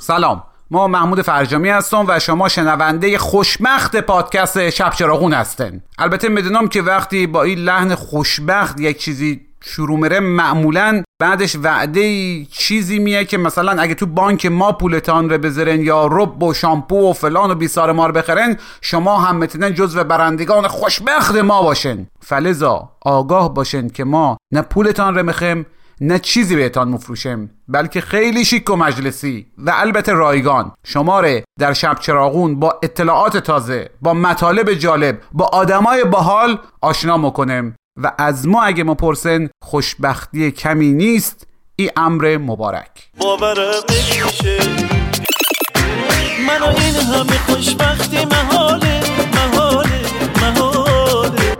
سلام. ما محمود فرجامی هستم و شما شنونده خوشبخت پادکست شب چراغون هستن البته می‌دونم که وقتی با این لحن خوشبخت یک چیزی شروع میره معمولا بعدش وعده چیزی میه که مثلا اگه تو بانک ما پولتان رو بذارن یا رب و شامپو و فلان و بیسار ما رو بخرن شما هم می‌تونن جزو برندگان خوشبخت ما باشن فلزا آگاه باشن که ما نه پولتان رو میخیم نه چیزی بهتان مفروشم بلکه خیلی شیک و مجلسی و البته رایگان. شماره در شب چراغون با اطلاعات تازه با مطالب جالب با آدمای باحال آشنا می‌کنم و از ما اگه ما پرسن خوشبختی کمی نیست این امر مبارک. باورم نمیشه. من و این همه خوشبختی محاله محاله محاله.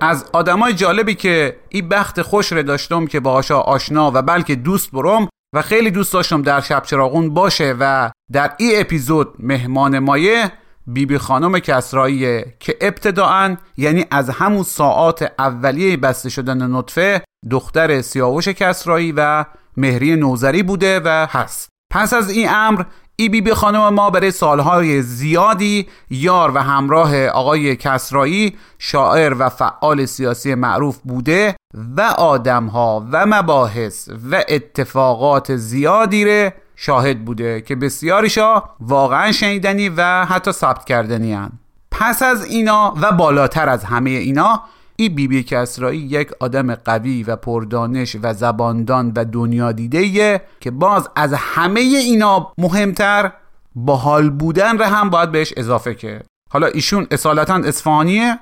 از آدمای جالبی که این بخت خوش رو داشتم که باهاشا آشنا و بلکه دوست برم و خیلی دوست داشتم در شب چراغون باشه و در این اپیزود مهمان مایه بیبی خانم کسراییه که ابتداعا یعنی از همون ساعات اولیه بسته شدن نطفه دختر سیاوش کسرایی و مهری نوزری بوده و هست. پس از این امر ای بیبی خانم ما برای سالهای زیادی یار و همراه آقای کسرایی شاعر و فعال سیاسی معروف بوده و آدمها و مباحث و اتفاقات زیادی ره شاهد بوده که بسیاریشا واقعا شنیدنی و حتی ثبت کردنی هن. پس از اینا و بالاتر از همه اینا ای بی بی کسرایی یک آدم قوی و پردانش و زباندان و دنیا دیده که باز از همه اینا مهمتر باحال بودن رو هم باید بهش اضافه کرد. حالا ایشون اصالتا اصفهانیه؟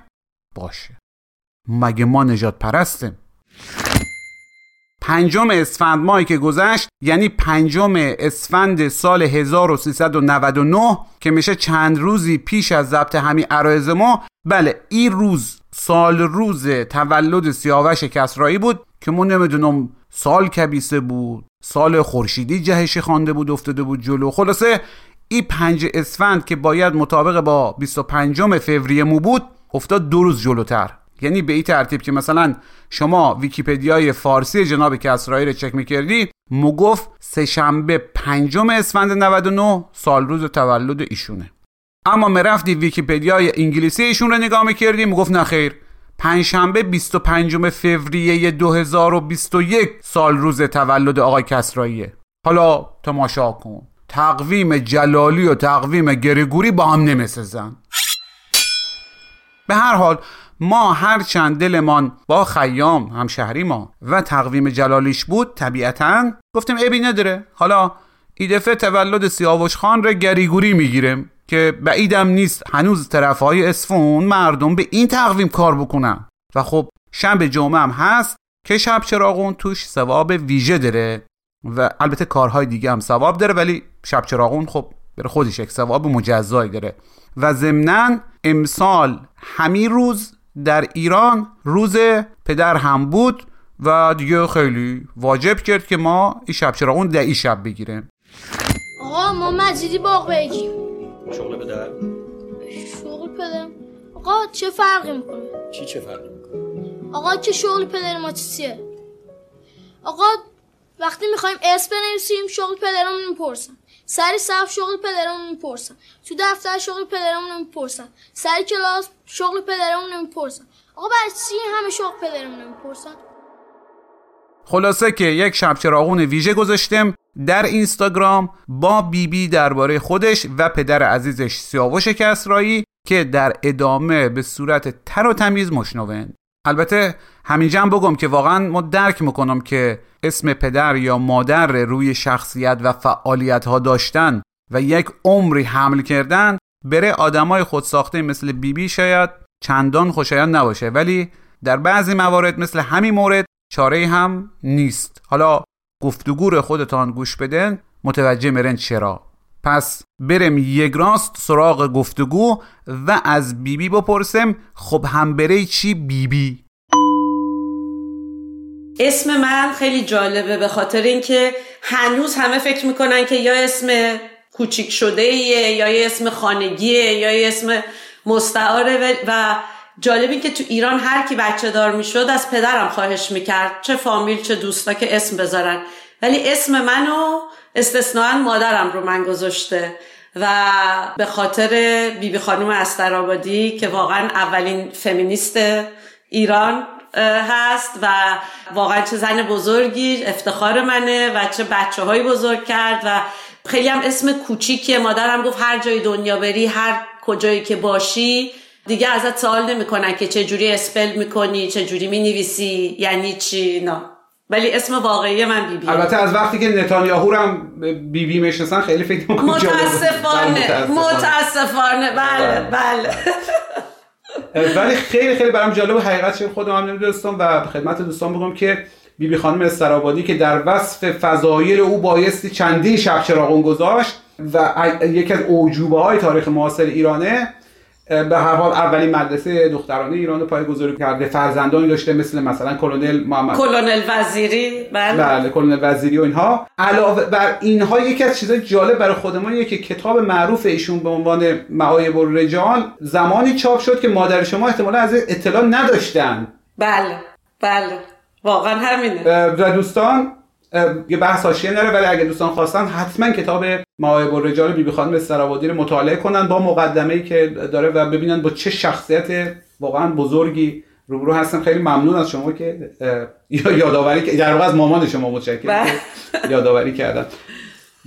باشه. مگه ما نجات پرستیم؟ پنجم اسفند ماهی که گذشت یعنی پنجم اسفند سال 1399 که میشه چند روزی پیش از ضبط همین عرایز ما. بله این روز سال روز تولد سیاوش کسرایی بود که ما نمی‌دونم سال کبیسه بود سال خورشیدی جهشی خوانده بود افتاده بود جلو. خلاصه این پنج اسفند که باید مطابق با 25 فوریه مو بود افتاد دو روز جلوتر. یعنی به این ترتیب که مثلا شما ویکیپدیای فارسی جناب کسرایی رو چک می‌کردی می‌گفت سهشنبه پنجم اسفند 99 سال روز تولد ایشونه. اما می‌رفتی ویکیپدیای انگلیسی ایشون رو نگاه می‌کردی می‌گفت نخیر پنجشنبه 25 فوریه 2021 سال روز تولد آقای کسراییه. حالا تماشا کن. تقویم جلالی و تقویم گریگوری با هم نمی‌سازن به هر حال ما هر چند دلمان با خیام همشهری ما و تقویم جلالیش بود طبیعتا گفتیم ابی نداره. حالا ای دفعه تولد سیاوش خان رو گریگوری می‌گیریم که بعیدم نیست هنوز طرف های اسفون مردم به این تقویم کار بکنن. و خب شنبه جمعه هم هست که شب چراغون توش ثواب ویژه داره و البته کارهای دیگه هم ثواب داره ولی شب چراغون خب بره خودش یک ثواب مجزایی داره. و ضمنا امسال همین روز در ایران روز پدر هم بود و دیگه خیلی واجب کرد که ما این شب چراغون در این شب بگیریم آقا ما مزیدی باغ بگیم. شغل پدر؟ شغل پدرم آقا چه فرقی می‌کنه؟ چی چه فرقی می‌کنه؟ آقا که شغل پدر ما چیه؟ آقا وقتی می‌خوایم اسم بنویسیم شغل پدرمون می‌پرسن. سری صف شغل پدرمون می‌پرسن. تو دفتر شغل پدرمون می‌پرسن. سری کلاس شغل پدرمون می‌پرسن. آقا برای چی همه شغل پدرمون می‌پرسن؟ خلاصه که یک شب چراغون ویژه گذاشتم در اینستاگرام با بیبی بی درباره خودش و پدر عزیزش سیاوش کسرایی که در ادامه به صورت تر و تمیز مشنون البته همینجا هم بگم که واقعا ما درک می‌کنم که اسم پدر یا مادر روی شخصیت و فعالیت ها داشتن و یک عمری حمل کردن بره آدمای خودساخته مثل بیبی بی شاید چندان خوشایند نباشه. ولی در بعضی موارد مثل همین مورد چاره هم نیست. حالا گفتگور خودتان گوش بدن متوجه مرن چرا. پس برم یک راست سراغ گفتگو و از بیبی بی بپرسم خب هم بره چی بیبی بی؟ اسم من خیلی جالبه به خاطر اینکه هنوز همه فکر می‌کنن که یا اسم کوچیک شده یا یه اسم خانگیه یا یه اسم مستعاره و جالب این که تو ایران هر کی بچه دار می‌شد از پدرم خواهش می‌کرد چه فامیل چه دوستا که اسم بذارن ولی اسم منو استثناا مادرم رو من گذاشته و به خاطر بیبی بی خانم استرآبادی که واقعا اولین فمینیست ایران هست و واقعا چه زن بزرگی افتخار منه و چه بچه های بزرگ کرد و خیلی هم اسم کوچیکیه. مادرم گفت هر جای دنیا بری هر کجایی که باشی دیگه ازت سوال نمی‌کنن که چه جوری اسپل می‌کنی چه جوری می‌نویسی یعنی چی نه ولی اسم واقعی من بیبی بی البته از وقتی که نتانیاهو هم بیبی بی می‌شناسن خیلی فکر می‌کنم متاسفانه متاسفانه. بله بله. ولی خیلی خیلی برام جالب حقیقت خودم هم نمی‌دونستم و خدمت دوستان بگم که بیبی بی خانم استرابادی که در وصف فضایل او بایستی چندین شب چراغون گذاشت و یکی از اوجوبه های تاریخ معاصر ایرانه به هر حال اولین مدرسه دخترانه ایران رو پایه‌گذاری کرده. فرزندانی داشته مثل مثلا کلونل محمد. کلونل وزیری بله. بله کلونل وزیری و اینها. علاوه بر اینها یکی از چیزای جالب برای خودمون که کتاب معروف ایشون به عنوان معایب الرجال زمانی چاپ شد که مادر شما احتمالا از اطلاع نداشتن. بله بله. واقعا همینه. و دوستان یه بحث حاشیه نره ولی اگه دوستان خواستن حتما کتاب مواهب الرجال بیبی خانم استرابادی رو مطالعه کنن با مقدمه ای که داره و ببینن با چه شخصیت واقعا بزرگی روبرو هستم خیلی ممنون از شما که یادآوری در واقع از مامان شما متشکرم بله. یادآوری کردم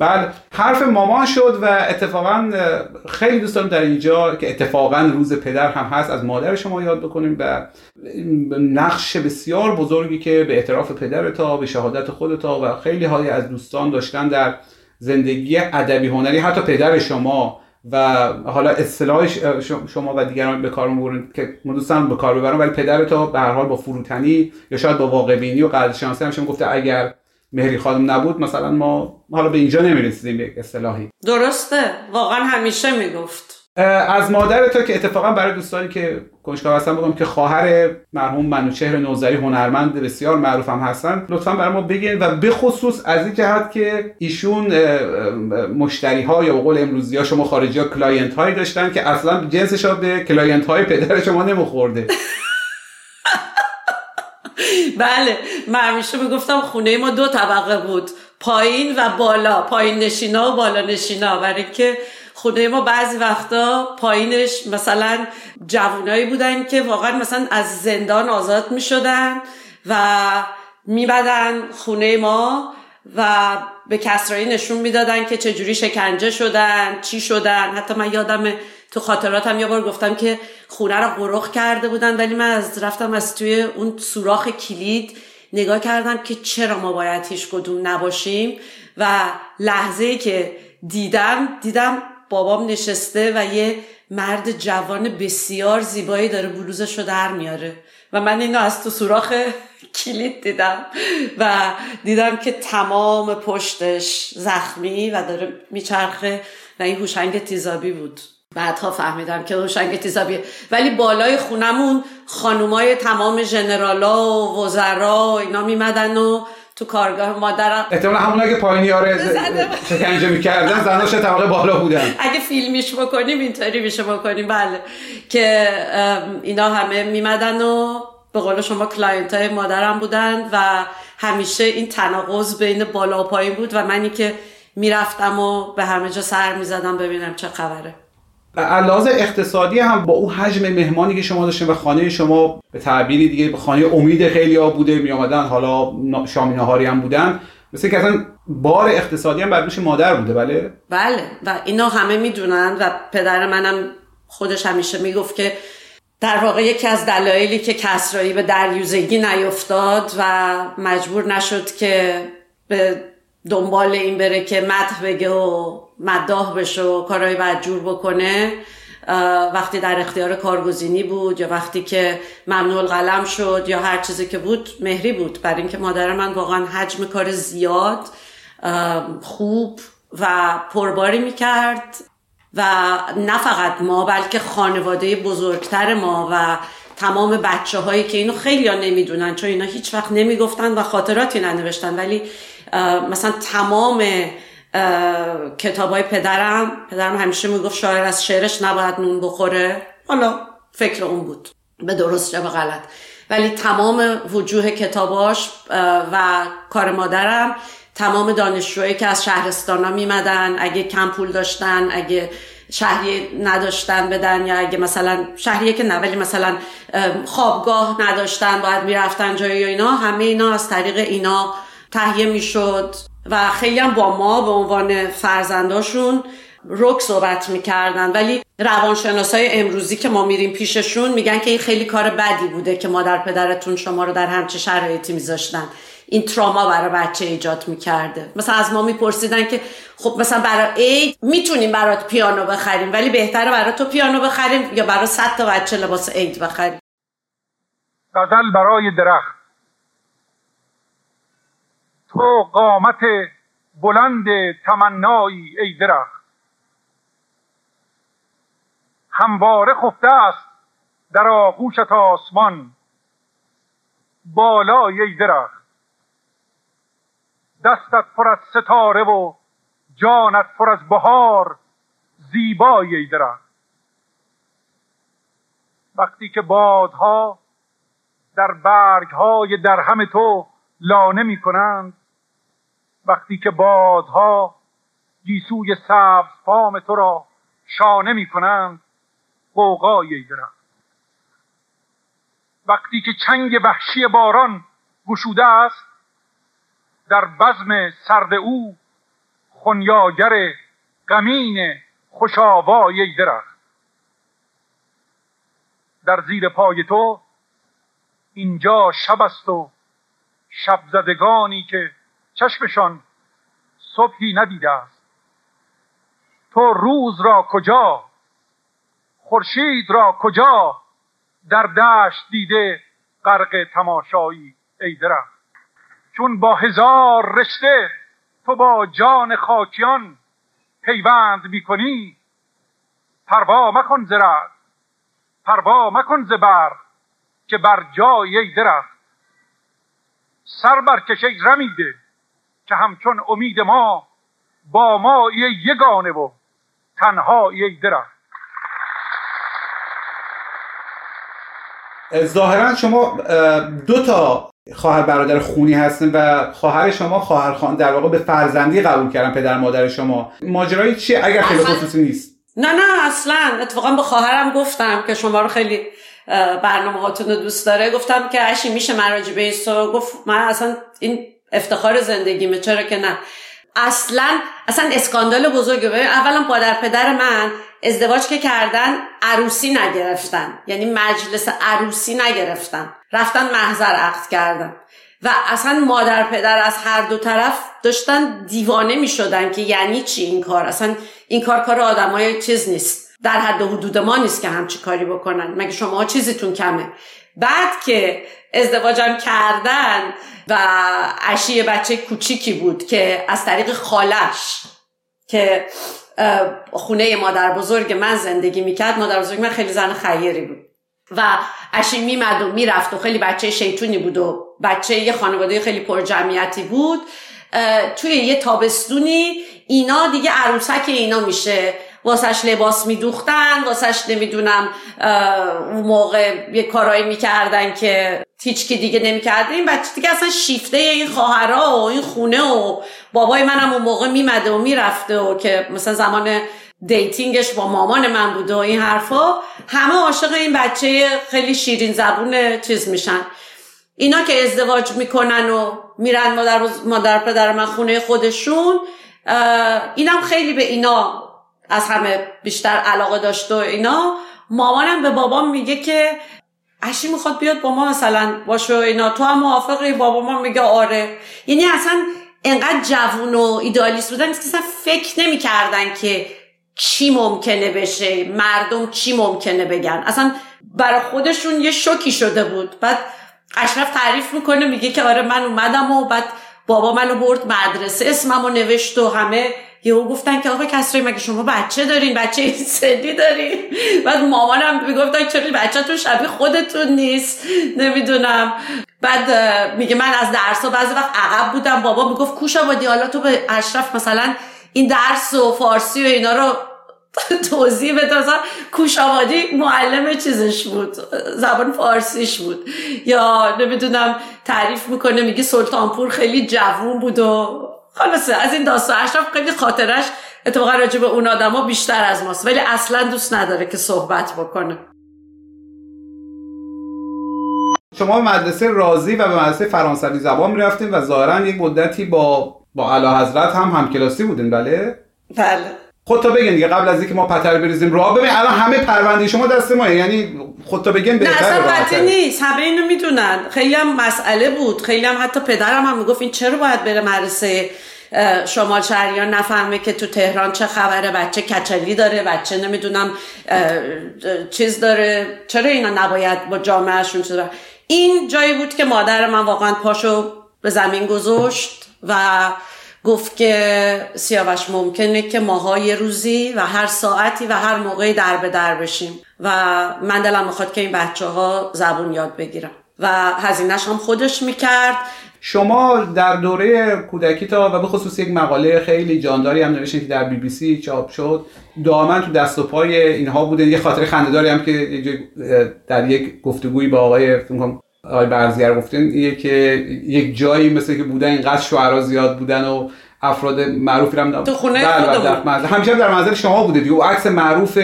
بله حرف مامان شد و اتفاقا خیلی دوست دارم در اینجا که اتفاقا روز پدر هم هست از مادر شما یاد بکنیم و نقش بسیار بزرگی که به اعتراف پدر تا به شهادت خودتا و خیلی های از دوستان داشتن در زندگی ادبی هنری حتی پدر شما و حالا اصطلاح شما و دیگران به کار می‌برن که من دوستان به کار ببرم ولی پدر تا به هر حال با فروتنی یا شاید با واقع بینی و قدر شناسی هم گفته اگر مهری خانم نبود مثلا ما حالا به اینجا نمی‌رسیدیم یک اصطلاحی. درسته واقعا همیشه می‌گفت. از مادر تو که اتفاقا برای دوستانی که کنجکاو هستن بگم که خواهر مرحوم منوچهر نوذری هنرمند بسیار معروف هم هستن لطفا برای ما بگین و به خصوص از این جهت که ایشون مشتری ها یا قول امروزی ها شما خارجی ها client هایی داشتن که اصلا جنسش به client های پدر شما نمیخورده. بله من همیشه می‌گفتم خونه ما دو طبقه بود پایین و بالا پایین نشینا و بالا نشینا برای که خونه ما بعضی وقتا پایینش مثلا جوونایی بودن که واقعا مثلا از زندان آزاد می شدن و میبدن خونه ما و به کسرایی نشون می‌دادن که چجوری شکنجه شدن چی شدن. حتی من یادم تو خاطراتم یه بار گفتم که خونه رو قرخ کرده بودن ولی من از رفتم از توی اون سوراخ کلید نگاه کردم که چرا ما باید هیچ کدوم نباشیم و لحظه که دیدم دیدم بابام نشسته و یه مرد جوان بسیار زیبایی داره بلوزش رو در میاره و من اینو از تو سوراخ کلید دیدم و دیدم که تمام پشتش زخمی و داره میچرخه و این هوشنگ تیزابی بود. بعدها فهمیدم که روشنگ تیزابیه. ولی بالای خونمون خانومای تمام ژنرالا و وزرا اینا میمدن و تو کارگاه مادرم احتمالا همونا که پایینی آره شکنجه می‌کردن زناش طبقه بالا بودن. اگه فیلمیش بکنیم اینطوری میشه بکنیم. بله. که اینا همه میومدن و به قول شما client های مادرم بودن و همیشه این تناقض بین بالا و پایین بود و منی که می‌رفتم و به همه جا سر می‌زدم ببینم چه خبره. لحاظ اقتصادی هم با اون حجم مهمانی که شما داشتین و خانه شما به تعبیری دیگه به خانه امید خیلی ها بوده می آمدن حالا شامی نهاری هم بودن. مثل که اصلا بار اقتصادی هم بر مادر بوده بله؟ بله. و اینا همه می‌دونن و پدر منم خودش همیشه می‌گفت که در واقع یکی از دلایلی که کسرایی به دریوزگی نیفتاد و مجبور نشد که به دنبال این بره که مدح بگه و مداح بشه و کارهای بدجور بکنه وقتی در اختیار کارگزینی بود یا وقتی که ممنوع قلم شد یا هر چیزی که بود مهری بود. برای اینکه مادر من واقعا حجم کار زیاد خوب و پرباری می‌کرد و نه فقط ما بلکه خانواده بزرگتر ما و تمام بچه هایی که اینو خیلی ها نمی‌دونن چون اینا هیچ وقت نمی‌گفتن و خاطراتی ننوشتن. ولی مثلا تمام کتاب های پدرم. پدرم همیشه می‌گفت شاعر از شعرش نباید نون بخوره. حالا فکر اون بود. به درست یا غلط. ولی تمام وجوه کتاباش و کار مادرم تمام دانشجوهایی که از شهرستان ها میمدن اگه کم پول داشتن اگه شهری نداشتن بدن یا اگه مثلا شهریه که نه ولی مثلا خوابگاه نداشتن باید می‌رفتن جایی یا اینا همه اینا از طریق اینا تهیه می‌شد. و خیلی هم با ما به عنوان فرزنداشون رک صحبت می‌کردن. ولی روانشناسای امروزی که ما میریم پیششون میگن که این خیلی کار بدی بوده که مادر پدرتون شما رو در همچه شرایطی میذاشتن. این تراما برای بچه ایجاد می‌کرده. مثلا از ما میپرسیدن که خب مثلا برای عید می‌تونیم برات پیانو بخریم ولی بهتره برای تو پیانو بخریم یا برای صد تا بچه لباس عید بخریم؟ غزل برای درخت. تو قامت بلند تمنایی ای درخت. همواره خفته است در آغوشت آسمان. بالای ای درخت. دستت پر از ستاره و جانت پر از بهار. زیبای ای درخت. وقتی که بادها در برگهای درهم تو لانه می کنند وقتی که بادها گیسوی سبز فام تو را شانه می کنند قوقای درخت. وقتی که چنگ وحشی باران گشوده است در بزم سرد او خونیاگر غمین خوشاوای درخت. در زیر پای تو اینجا شب است و شب زدگانی که چشمشان صبحی ندیده است. تو روز را کجا؟ خورشید را کجا در دشت دیده غرق تماشایی ای درخت؟ چون با هزار رشته تو با جان خاکیان پیوند می‌کنی پروا مکن زرد پروا مکن زبر که بر جای ای درخت. سر برکش ای رمیده که همچون امید ما با ما یگانه و تنها یک درخت. ظاهرا شما دو تا خواهر برادر خونی هستن و خواهر شما خواهر خان در واقع به فرزندی قبول کردن پدر مادر شما. ماجرای چیه اگر خیلی خصوصی نیست. نه نه اصلا. اتفاقا به خواهرم گفتم که شما رو خیلی برنامه هاتون رو دوست داره. گفتم که اشی میشه مراجع به این گفت. من اصلا این افتخار زندگیمه چرا که نه؟ اصلا اصلا اسکاندال بزرگه. ببین اولا پدر پدر من ازدواج که کردن عروسی نگرفتن. یعنی مجلس عروسی نگرفتن. رفتن محضر عقد کردن. و اصلا مادر پدر از هر دو طرف داشتن دیوانه می شدن که یعنی چی این کار؟ اصلا این کار کار آدمای چیز نیست. در حد حدود ما نیست که همچی کاری بکنن. مگه شما چیزیتون کمه؟ بعد که ازدواجم کردن و عشی بچه کوچیکی بود که از طریق خالش که خونه مادر بزرگ من زندگی می‌کرد مادر بزرگ من خیلی زن خیری بود. و اشی میمد و می‌رفت و خیلی بچه شیطونی بود و بچه یه خانواده خیلی پر جمعیتی بود توی یه تابستونی اینا دیگه عروسک اینا میشه. واسش لباس میدوختن واسش نمی‌دونم اون موقع یه کارایی می‌کردن که هیچ کی دیگه نمی‌کرده. این بچه دیگه اصلا شیفته این خواهرا و این خونه و بابای منم اون موقع میمده و می‌رفته و که مثلا زمان دیتینگش با مامان من بوده و این حرفا. همه عاشق این بچه خیلی شیرین زبون چیز میشن. اینا که ازدواج می‌کنن و میرن مادر, مادر پدر من خونه خودشون اینم خیلی به اینا از همه بیشتر علاقه داشت و اینا. مامانم به بابام میگه که اشی می‌خواد بیاد با ما مثلا باشه اینا. تو هم موافقی؟ بابا ما میگه آره. یعنی اصلا انقدر جوون و ایدالیست بودن که اصلا فکر نمی‌کردن که چی ممکنه بشه. مردم چی ممکنه بگن. اصلا برای خودشون یه شوکی شده بود. بعد اشرف تعریف می‌کنه میگه که آره من اومدم و بعد بابا منو برد مدرسه اسممو نوشت و همه یهو گفتن که آقا کسری مگه شما بچه دارین؟ بچه این سنی دارین؟ بعد مامانم می‌گفتن چرا بچه تو شبیه خودتون نیست؟ نمی‌دونم. بعد میگه من از درس ها بعضی وقت عقب بودم. بابا می‌گفت کوشا بادی حالا تو به اشرف مثلا این درس و فارسی و اینا رو توضیح بده. مثلا کوشاوادی معلم چیزش بود زبان فارسیش بود. یا نمی‌دونم تعریف می‌کنه میگه سلطانپور خیلی جوون بود و خلاصه از این داستان اشرف خیلی خاطرش اتفاقا راجع به اون آدما بیشتر از ماست ولی اصلا دوست نداره که صحبت بکنه. شما مدرسه رازی و به مدرسه فرانسوی زبان می‌رفتین و ظاهرا یک مدتی با با اعلی حضرت هم همکلاسی بودین بله؟ بله. خودتا بگین دیگه قبل از اینکه ما پتر بریزیم. راه ببین الان همه پرونده شما دست ما یعنی خودتا بگین بهتره نه اصلا نیست. همه اینو می‌دونن. خیلی هم مسئله بود. خیلی هم حتی پدرم هم می‌گفت این چرا باید بره مدرسه شمال شهریان؟ نفهمه که تو تهران چه خبره بچه کچلی داره بچه نمی‌دونم چیز داره. چرا اینا نباید با جامعهشون چیز این جایی بود که مادر من واقعا پاشو به زمین گذاشت و گفت که سیاوش ممکنه که ماها یه روزی و هر ساعتی و هر موقعی در به در بشیم. و من دلم می‌خواد که این بچه ها زبون یاد بگیرم و هزینهش هم خودش می‌کرد. شما در دوره کودکی تا و به خصوص یک مقاله خیلی جانداری هم نوشتین که در بی بی سی چاپ شد. دائما تو دست و پای اینها بودن یه خاطر خنده‌داری هم که در یک گفتگویی با آقای آقای برزگر گفتین یه که یک جایی مثل که بودن اینقدر شعرا زیاد بودن و افراد معروفی هم تو خونه بله بله همیشه در منزل شما بوده دیگه. و عکس معروف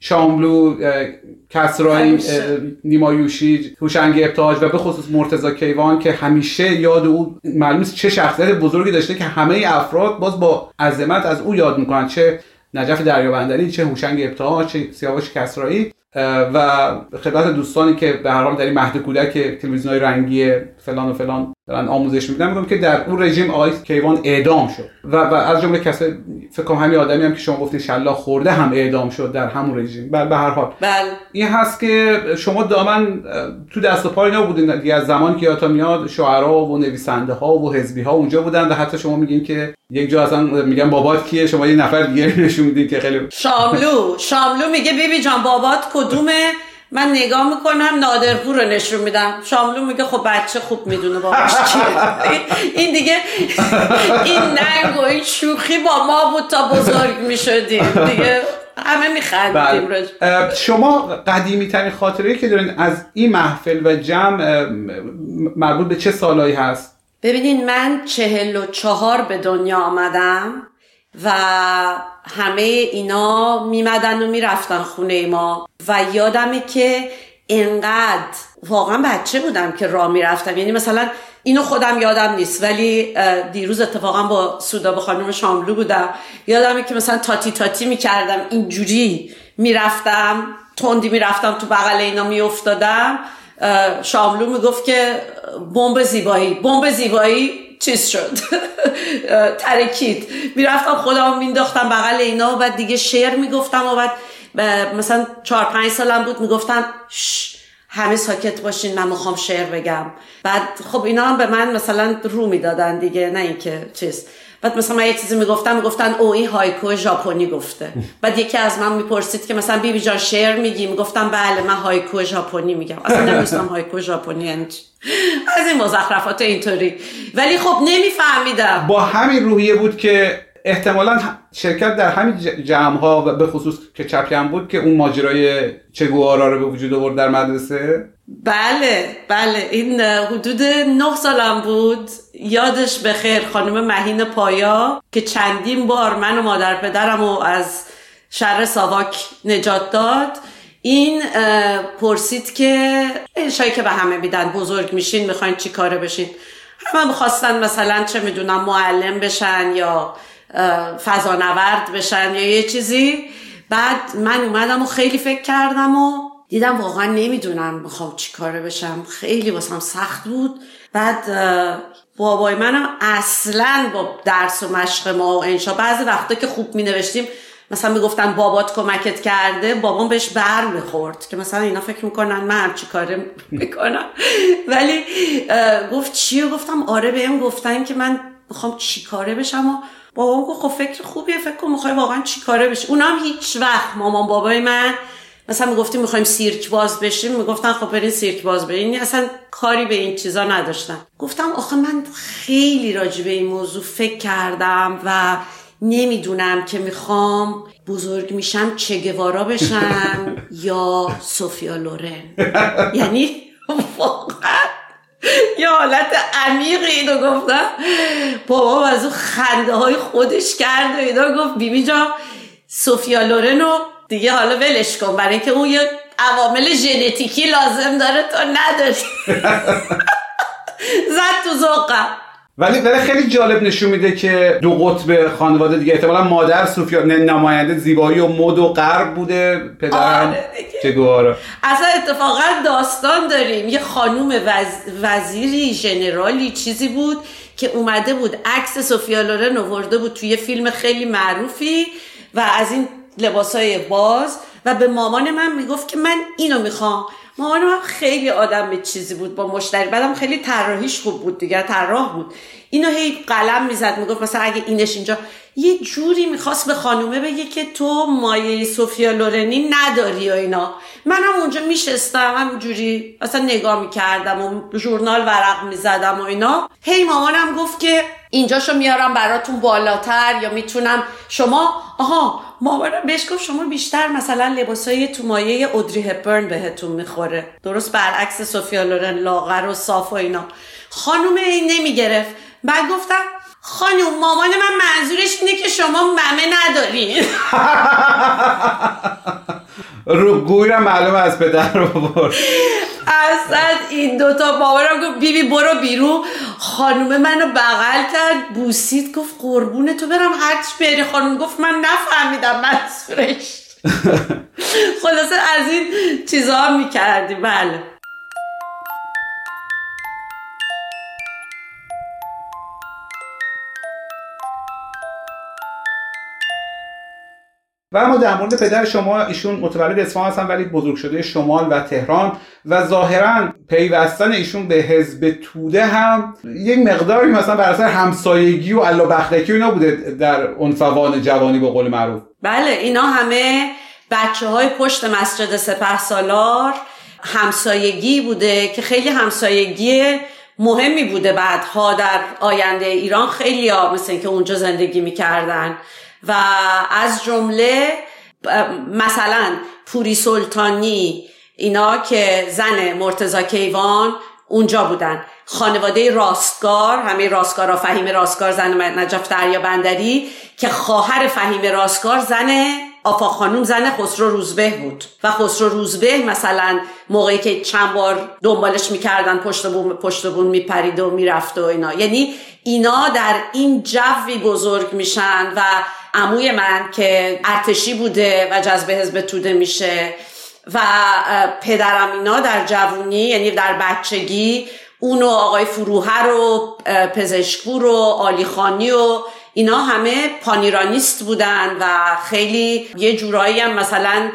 شاملو کسرایی نیمایوشی هوشنگ ابتاج و به خصوص مرتزا کیوان که همیشه یاد او معلوم چه شخصیت بزرگی داشته که همه افراد باز با عظمت از او یاد می‌کنن. چه نجف دریابندری چه هوشنگ ابتاج چه سیاوش کسرایی. و خدمت دوستانی که به هر حال در این مهد کودک تلویزیون‌های رنگی فلان و فلان دارن آموزش میدن. میگم که در اون رژیم آقای کیوان اعدام شد. و, و از جمله کسای فکر کنم همین آدمی هم که شما گفتین شلا خورده هم اعدام شد در همون رژیم. بله به هر حال. بله. این هست که شما دامن تو دست و پای نبودین دیگه از زمانی که یادتون میاد شعرا و نویسنده ها و حزبی ها اونجا بودن و حتی شما میگین که یک جا اصلا میگن بابات کیه؟ شما یه نفر دیگه نشون میدین که خیلی شاملو. شاملو میگه بیبی جان بابات کدومه؟ من نگاه می‌کنم نادرپور رو نشون میدم. شاملو میگه خب بچه خوب می‌دونه باباش چیه. این دیگه این ننگ و این شوخی با ما بود تا بزرگ می‌شدیم. دیگه همه میخندیم بله. شما قدیمی ترین خاطره که دارین از این محفل و جمع مربوط به چه سالهایی هست؟ ببینین من چهل و چهار به دنیا آمدم. و همه اینا میمدن و می‌رفتن خونه ما. و یادمه که انقدر واقعا بچه بودم که راه می‌رفتم. یعنی مثلا اینو خودم یادم نیست ولی دیروز اتفاقا با سودا به خانم شاملو بودم. یادمه که مثلا تاتی تاتی می‌کردم اینجوری می‌رفتم تندی می‌رفتم تو بغل اینا میافتادم. شاملو می‌گفت که بمب زیبایی بمب زیبایی چیز شد؟ ترکید می‌رفتم خودم مینداختم بغل اینا و بعد دیگه شعر می‌گفتم و بعد مثلا چهار پنج سالم بود می‌گفتم همه ساکت باشین من می‌خوام شعر بگم. بعد خب اینا هم به من مثلا رو می‌دادن دیگه نه اینکه چیز. بعد مثلا من یه چیزی می‌گفتم می‌گفتن او این هایکو ژاپنی گفته. بعد یکی از من می‌پرسید که مثلا بیبی جان شعر میگی؟ می‌گفتم بله من هایکو ژاپنی میگم. اصلا نمی‌دونستم هایکو ژاپنی یعنی از این مزخرفات اینطوری. ولی خب نمیفهمیدم. با همین روحیه بود که احتمالا شرکت در همین جمع ها و به خصوص که چپلی بود که اون ماجرای چگوارا رو به وجود آورد در مدرسه. بله بله. این حدود نه سالم بود. یادش بخیر خانم مهین پایا که چندین بار من و مادر پدرم رو از شر ساواک نجات داد. این پرسید که شایی که به همه میدن بزرگ میشین می‌خواین چی کاره بشین؟ همه می‌خواستن مثلا چه می‌دونم معلم بشن یا فضانورد بشن یا یه چیزی. بعد من اومدم و خیلی فکر کردم و دیدم واقعا نمی‌دونم می‌خوام چی کاره بشم. خیلی واسم سخت بود. بعد بابای منم اصلا با درس و مشق ما و انشا بعضی وقتا که خوب می نوشتیم مثلا می‌گفتن بابات کمکت کرده بابام بهش بر می‌خورد که مثلا اینا فکر می‌کنن من چی کاره می‌کنم. ولی گفت چی؟ و گفتم آره بهم گفتن که من می‌خوام چی کاره بشم و بابام گفت خب فکر خوبیه فکر کن می‌خوای واقعا چی کاره بشی. اونم هیچ وقت مامان بابای من مثلا می‌گفتیم می‌خوایم سیرک باز بشیم می‌گفتن خب برین سیرک باز برین. اصلا کاری به این چیزا نداشتن. گفتم آخه من خیلی راجع به این موضوع فکر کردم و نمی‌دونم که می‌خوام بزرگ میشم چگوارا بشم یا سوفیا لورن. یعنی واقعا یه حالت عمیقی اینو گفتم. بابا از اون خنده های خودش کرد و اینا گفت بیبی جا سوفیا لورن رو دیگه حالا ولش کن برای اینکه اون یه عوامل ژنتیکی لازم داره تو نداری. زد تو ذوقم. ولی ولی خیلی جالب نشون میده که دو قطب خانواده دیگه احتمالا مادر سوفیا نماینده زیبایی و مد و غرب بوده پدرم آره چگوارا اصلا اتفاقا داستان داریم. یه خانوم وز... وزیری ژنرالی چیزی بود که اومده بود عکس سوفیا لورن آورده بود توی فیلم خیلی معروفی و از این لباسای باز و به مامان من می‌گفت که من اینو می‌خوام. مامان من خیلی آدم به چیزی بود با مشتری. بعدم خیلی طراحیش خوب بود دیگه طراح بود. اینو هی قلم می‌زد می‌گفت مثلا اگه اینش اینجا یه جوری می‌خواست به خانومه بگه که تو مایه سوفیا لورنی نداری و اینا. منم اونجا میشستم همینجوری اصلا نگاه می‌کردم و ژورنال ورق می‌زدم و اینا. هی مامانم گفت که اینجاشو میارم براتون بالاتر یا می‌تونم شما آها مامانم بهش گفت شما بیشتر مثلا لباسای تو مایه اودری هپبرن بهتون می‌خوره. درست برعکس سوفیا لورن لاغر و صاف و اینا. خانوم این نمی‌گرفت. بعد گفتم خانوم مامان من منظورش اینه که شما ممه ندارین. رو گویرم معلوم از پدر رو برد اصلا این دوتا بابارم گفت بیبی برو بیرون. خانومه منو بغل کرد بوسید گفت قربون تو برم هرچ بری خانوم گفت من نفهمیدم منظورش خلاصه از این چیزها می‌کردی بله. و اما در مورد پدر شما ایشون متولد اصفهان هستن ولی بزرگ شده شمال و تهران و ظاهرا پیوستن ایشون به حزب توده هم یک مقداری مثلا بر اثر همسایگی و الا بختکی و اینا بوده در عنفوان جوانی به قول معروف. بله اینا همه بچه های پشت مسجد سپه سالار همسایگی بوده که خیلی همسایگی مهمی بوده بعدها در آینده ایران. خیلی ها مثل که اونجا زندگی می‌کردن. و از جمله مثلا پوری سلطانی اینا که زن مرتزا کیوان اونجا بودن. خانواده راستگار همه راستگار فهیم راستگار زن نجف دریا بندری که خواهر فهیم راستگار زن آفا خانوم زن خسرو روزبه بود. و خسرو روزبه مثلا موقعی که چند بار دنبالش می‌کردن پشت بون پشت بون میپرید و می‌رفت و اینا. یعنی اینا در این جوی بزرگ میشن و عموی من که ارتشی بوده و جذب حزب توده میشه و پدرم اینا در جوونی یعنی در بچگی اونو آقای فروهر و پزشکور و آلیخانی و اینا همه پانیرانیست بودن و خیلی یه جورایی هم مثلا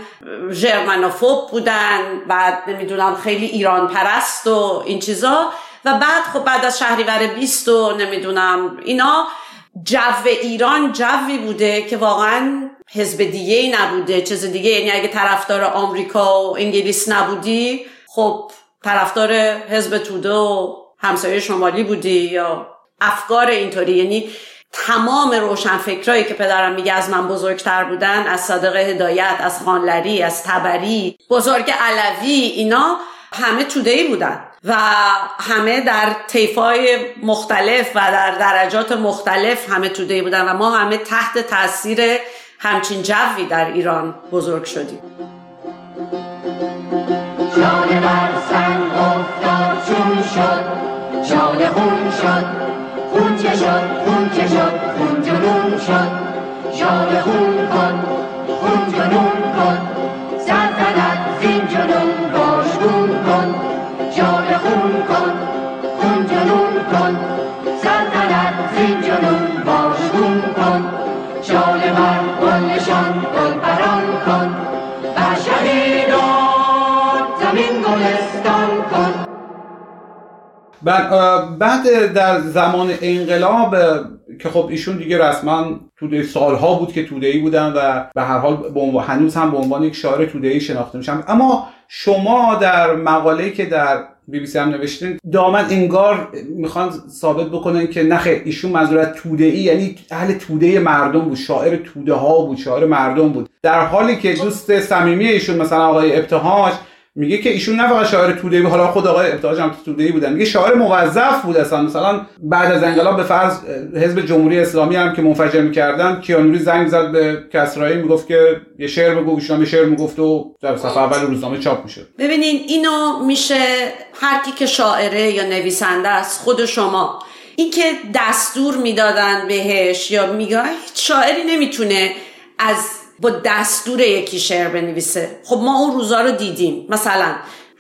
ژرمنوفوب بودن بعد نمی‌دونم خیلی ایران پرست و این چیزا. و بعد خب بعد از شهریور 20 و نمی‌دونم اینا جو ایران جوی بوده که واقعا حزب دیگه ای نبوده چیز دیگه. یعنی اگه طرفدار آمریکا و انگلیس نبودی خب طرفدار حزب توده و همسایه شمالی بودی یا افکار اینطوری. یعنی تمام روشنفکرایی که پدرم میگه از من بزرگتر بودن از صادق هدایت از خانلری از تبری بزرگ علوی اینا همه تودهی بودن. و همه در طیفای مختلف و در درجات مختلف همه تودهی بودن و ما همه تحت تاثیر همچین جوی در ایران بزرگ شدیم. جان بر سنگ افتاد چون شد جان خون شد خون چه شد خون چه شد خون جنون شد. جان خون کن خون جنون کن. بعد در زمان انقلاب که خب ایشون دیگه رسما توده سالها بود که توده‌ای بودن و به هر حال هنوز هم به عنوان یک شاعر توده‌ای شناخته میشن. اما شما در مقاله‌ای که در بی بی سی هم نوشتین دامن انگار می‌خوان ثابت بکنن که نخه ایشون منظورت توده ای یعنی اهل توده مردم بود شاعر توده ها بود شاعر مردم بود. در حالی که دوست صمیمی ایشون مثلا آقای ابتهاج میگه که ایشون نه فقط شاعر توده بود حالا خود آقای ابتهاج هم توده بودن. میگه شاعر موظف بود اصلا. مثلا بعد از انقلاب به فرض حزب جمهوری اسلامی هم که منفجر می‌کردن کیانوری زنگ زد به کسرایی می‌گفت که یه شعر بگو ایشون شعر می‌گفت و در صفحه اول روزنامه چاپ میشه ببینین اینو میشه هر کی که شاعره یا نویسنده است خود شما. این که دستور می‌دادن بهش یا میگه شاعری نمی‌تونه از با دستور یکی شعر بنویسه. خب ما اون روزا رو دیدیم. مثلا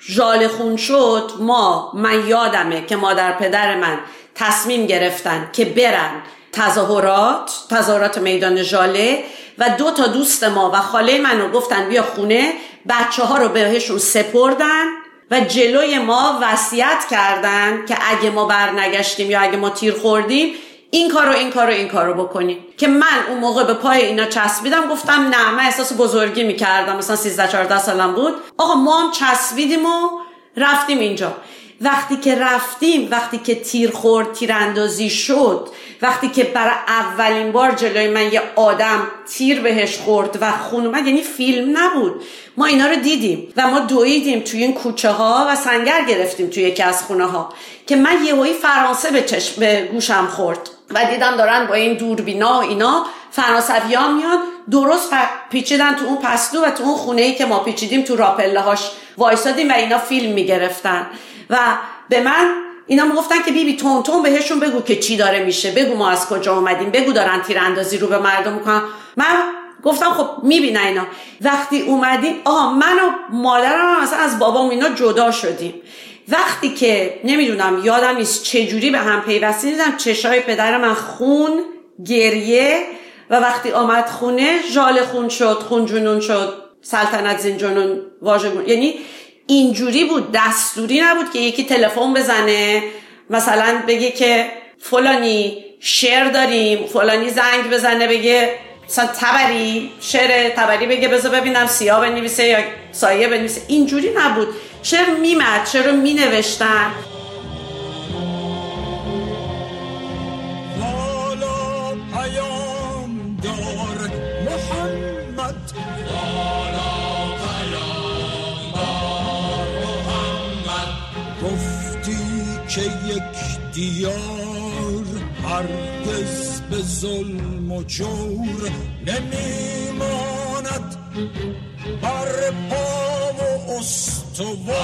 ژال خون شد ما من یادمه که مادر پدر من تصمیم گرفتن که برن تظاهرات تظاهرات میدان ژاله و دو تا دوست ما و خاله منو گفتن بیا خونه بچه ها رو بهشون سپردن و جلوی ما وصیت کردن که اگه ما برنگشتیم یا اگه ما تیر خوردیم این کارو این کارو این کارو بکنیم که من اون موقع به پای اینا چسبیدم گفتم نه من احساس بزرگی می‌کردم. مثلا 13 14 سالم بود. آقا ما هم چسبیدیم و رفتیم اینجا. وقتی که رفتیم وقتی که تیر خورد تیراندازی شد وقتی که برای اولین بار جلوی من یه آدم تیر بهش خورد و خون اومد یعنی فیلم نبود. ما اینا رو دیدیم و ما دویدیم توی این کوچه ها و سنگر گرفتیم توی یکی از خونه ها که من یهویی فرانسه به, چشم به گوشم خورد و دیدم دارن با این دوربینا و اینا فرانسوی ها میان درست پیچیدن تو اون پستو و تو اون خونه ای که ما پیچیدیم تو راپله هاش وایسادیم و اینا فیلم می‌گرفتن. و به من اینا می‌گفتن که بیبی بی تون تون بهشون بگو که چی داره میشه. بگو ما از کجا اومدیم. بگو دارن تیراندازی رو به مردم می‌کنن. من گفتم خب می‌بینن اینا. وقتی اومدیم آها من و مادرم مثلا از بابام اینا جدا شدیم. وقتی که نمی‌دونم یادم نیست چجوری به هم پیوستیم دیدم چشای پدر من خون گریه و وقتی آمد خونه ژال خون شد خون جنون شد سلطنت زین جنون واژه یعنی اینجوری بود دستوری نبود که یکی تلفن بزنه مثلا بگه که فلانی شعر داریم فلانی زنگ بزنه بگه مثلا تبری شعر تبری بگه بذار ببینم سیاه بنویسه یا سایه بنویسه. اینجوری نبود. شعر میمد شعر رو مینوشتن. دیار هرگز به ظلم و جور نمیماند. بر پا و استوار.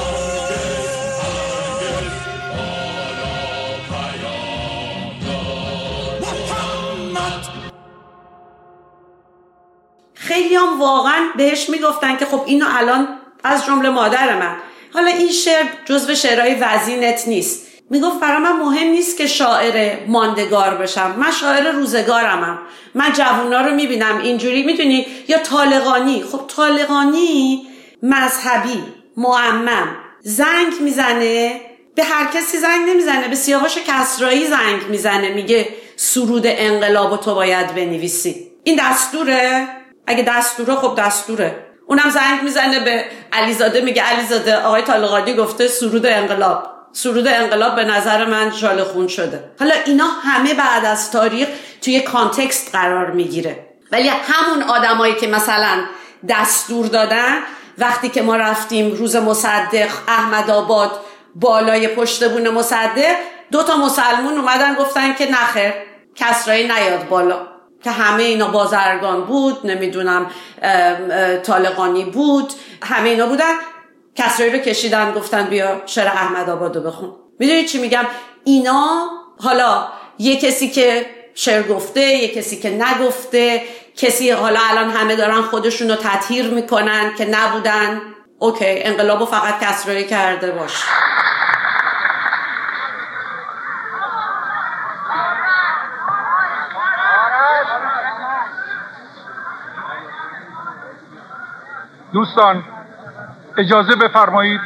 خیلی هم واقعا بهش می‌گفتن که خب اینو الان از جمله مادر من. حالا این شعر جزو شعرهای وزینت نیست. می‌گفت برای من مهم نیست که شاعر ماندگار بشم. من شاعر روزگارمم. من جوونا رو می‌بینم. اینجوری می‌دونی؟ یا طالقانی. خب طالقانی مذهبی معمم. زنگ می‌زنه. به هر کسی زنگ نمی‌زنه. به سیاوش کسرایی زنگ می‌زنه. میگه سرود انقلاب تو باید بنویسی. این دستوره. اگه دستوره خب دستوره. اونم زنگ می‌زنه به علیزاده. میگه علیزاده آقای طالقانی گفته سرود انقلاب. سرود انقلاب به نظر من شال خون شده. حالا اینا همه بعد از تاریخ توی کانتکست قرار می‌گیره. ولی همون آدمایی که مثلا دستور دادن وقتی که ما رفتیم روز مصدق احمد آباد بالای پشت بون مصدق دو تا مسلمون اومدن گفتن که نخیر کسرایی نیاد بالا. که همه اینا بازرگان بود نمی‌دونم طالقانی بود همه اینا بودن. کسرایی رو کشیدن گفتن بیا شعر احمد آبادو بخون. می‌دونی چی میگم؟ اینا حالا یه کسی که شعر گفته یه کسی که نگفته کسی حالا الان همه دارن خودشون رو تطهیر می‌کنن که نبودن. اوکی انقلابو فقط کسرایی کرده باش. دوستان اجازه بفرمایید.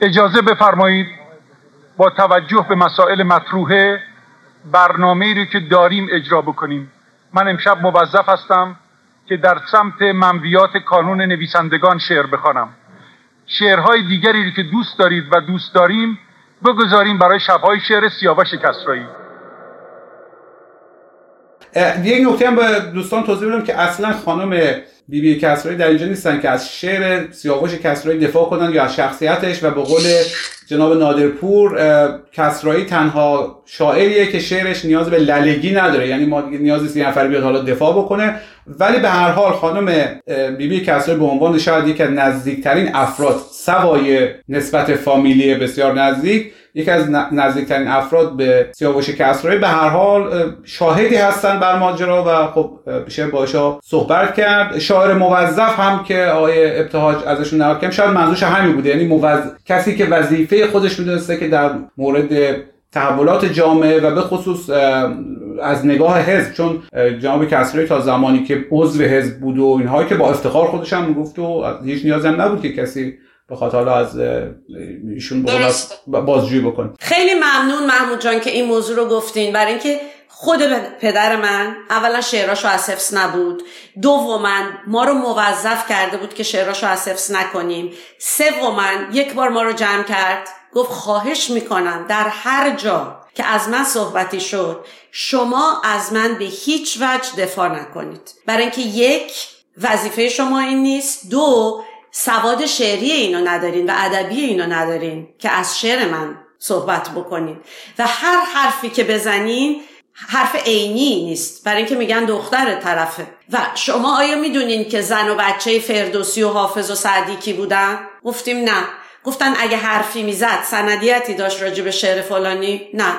اجازه بفرمایید با توجه به مسائل مطروحه برنامه رو که داریم اجرا بکنیم. من امشب موظف هستم که در سمت منویات کانون نویسندگان شعر بخوانم. شعرهای دیگری رو که دوست دارید و دوست داریم بگذاریم برای شبهای شعر سیاوش کسرایی. یک نکته هم به دوستان توضیح بدم که اصلا خانم بی بی کسرایی در اینجا نیستن که از شعر سیاوش کسرایی دفاع کنن یا از شخصیتش و به قول جناب نادرپور کسرایی تنها شاعریه که شعرش نیاز به للگی نداره. یعنی ما نیازی یه نفر بیاد حالا دفاع بکنه. ولی به هر حال خانم بی بی کسرایی به عنوان شاید یکی از نزدیکترین افراد سوای نسبت فامیلی بسیار نزدیک یکی از نزدیکترین افراد به سیاوش کسرایی. به هر حال شاهدی هستن بر ماجرا و خب بشه باشا صحبت کرد. شاعر موظف هم که آقای ابتهاج ازشون نقل شاید منظورش همین بوده. یعنی موظ... کسی که وظیفه خودش می‌دونسته که در مورد تحولات جامعه و به خصوص از نگاه حزب چون جناب کسرایی تا زمانی که عضو حزب بود و اینها که با افتخار خودش هم می‌گفت و هیچ نیازی هم نبود که کسی بخاطر حالا از ایشون بازجویی بکن. خیلی ممنون محمود جان که این موضوع رو گفتین. برای اینکه خود پدر من اولا شعراشو از حفظ نبود. دوما ما رو موظف کرده بود که شعراشو از حفظ نکنیم. سوما یک بار ما رو جمع کرد. گفت خواهش می‌کنم در هر جا که از من صحبتی شد شما از من به هیچ وجه دفاع نکنید. برای اینکه یک وظیفه شما این نیست. دو سواد شعری اینو ندارین و ادبی اینو ندارین که از شعر من صحبت بکنین. و هر حرفی که بزنین حرف عینی نیست. برای اینکه میگن دختر طرفه. و شما آیا می‌دونین که زن و بچه فردوسی و حافظ و سعدی کی بودن؟ گفتیم نه. گفتن اگه حرفی می‌زد سندیتی داشت راجع به شعر فلانی؟ نه.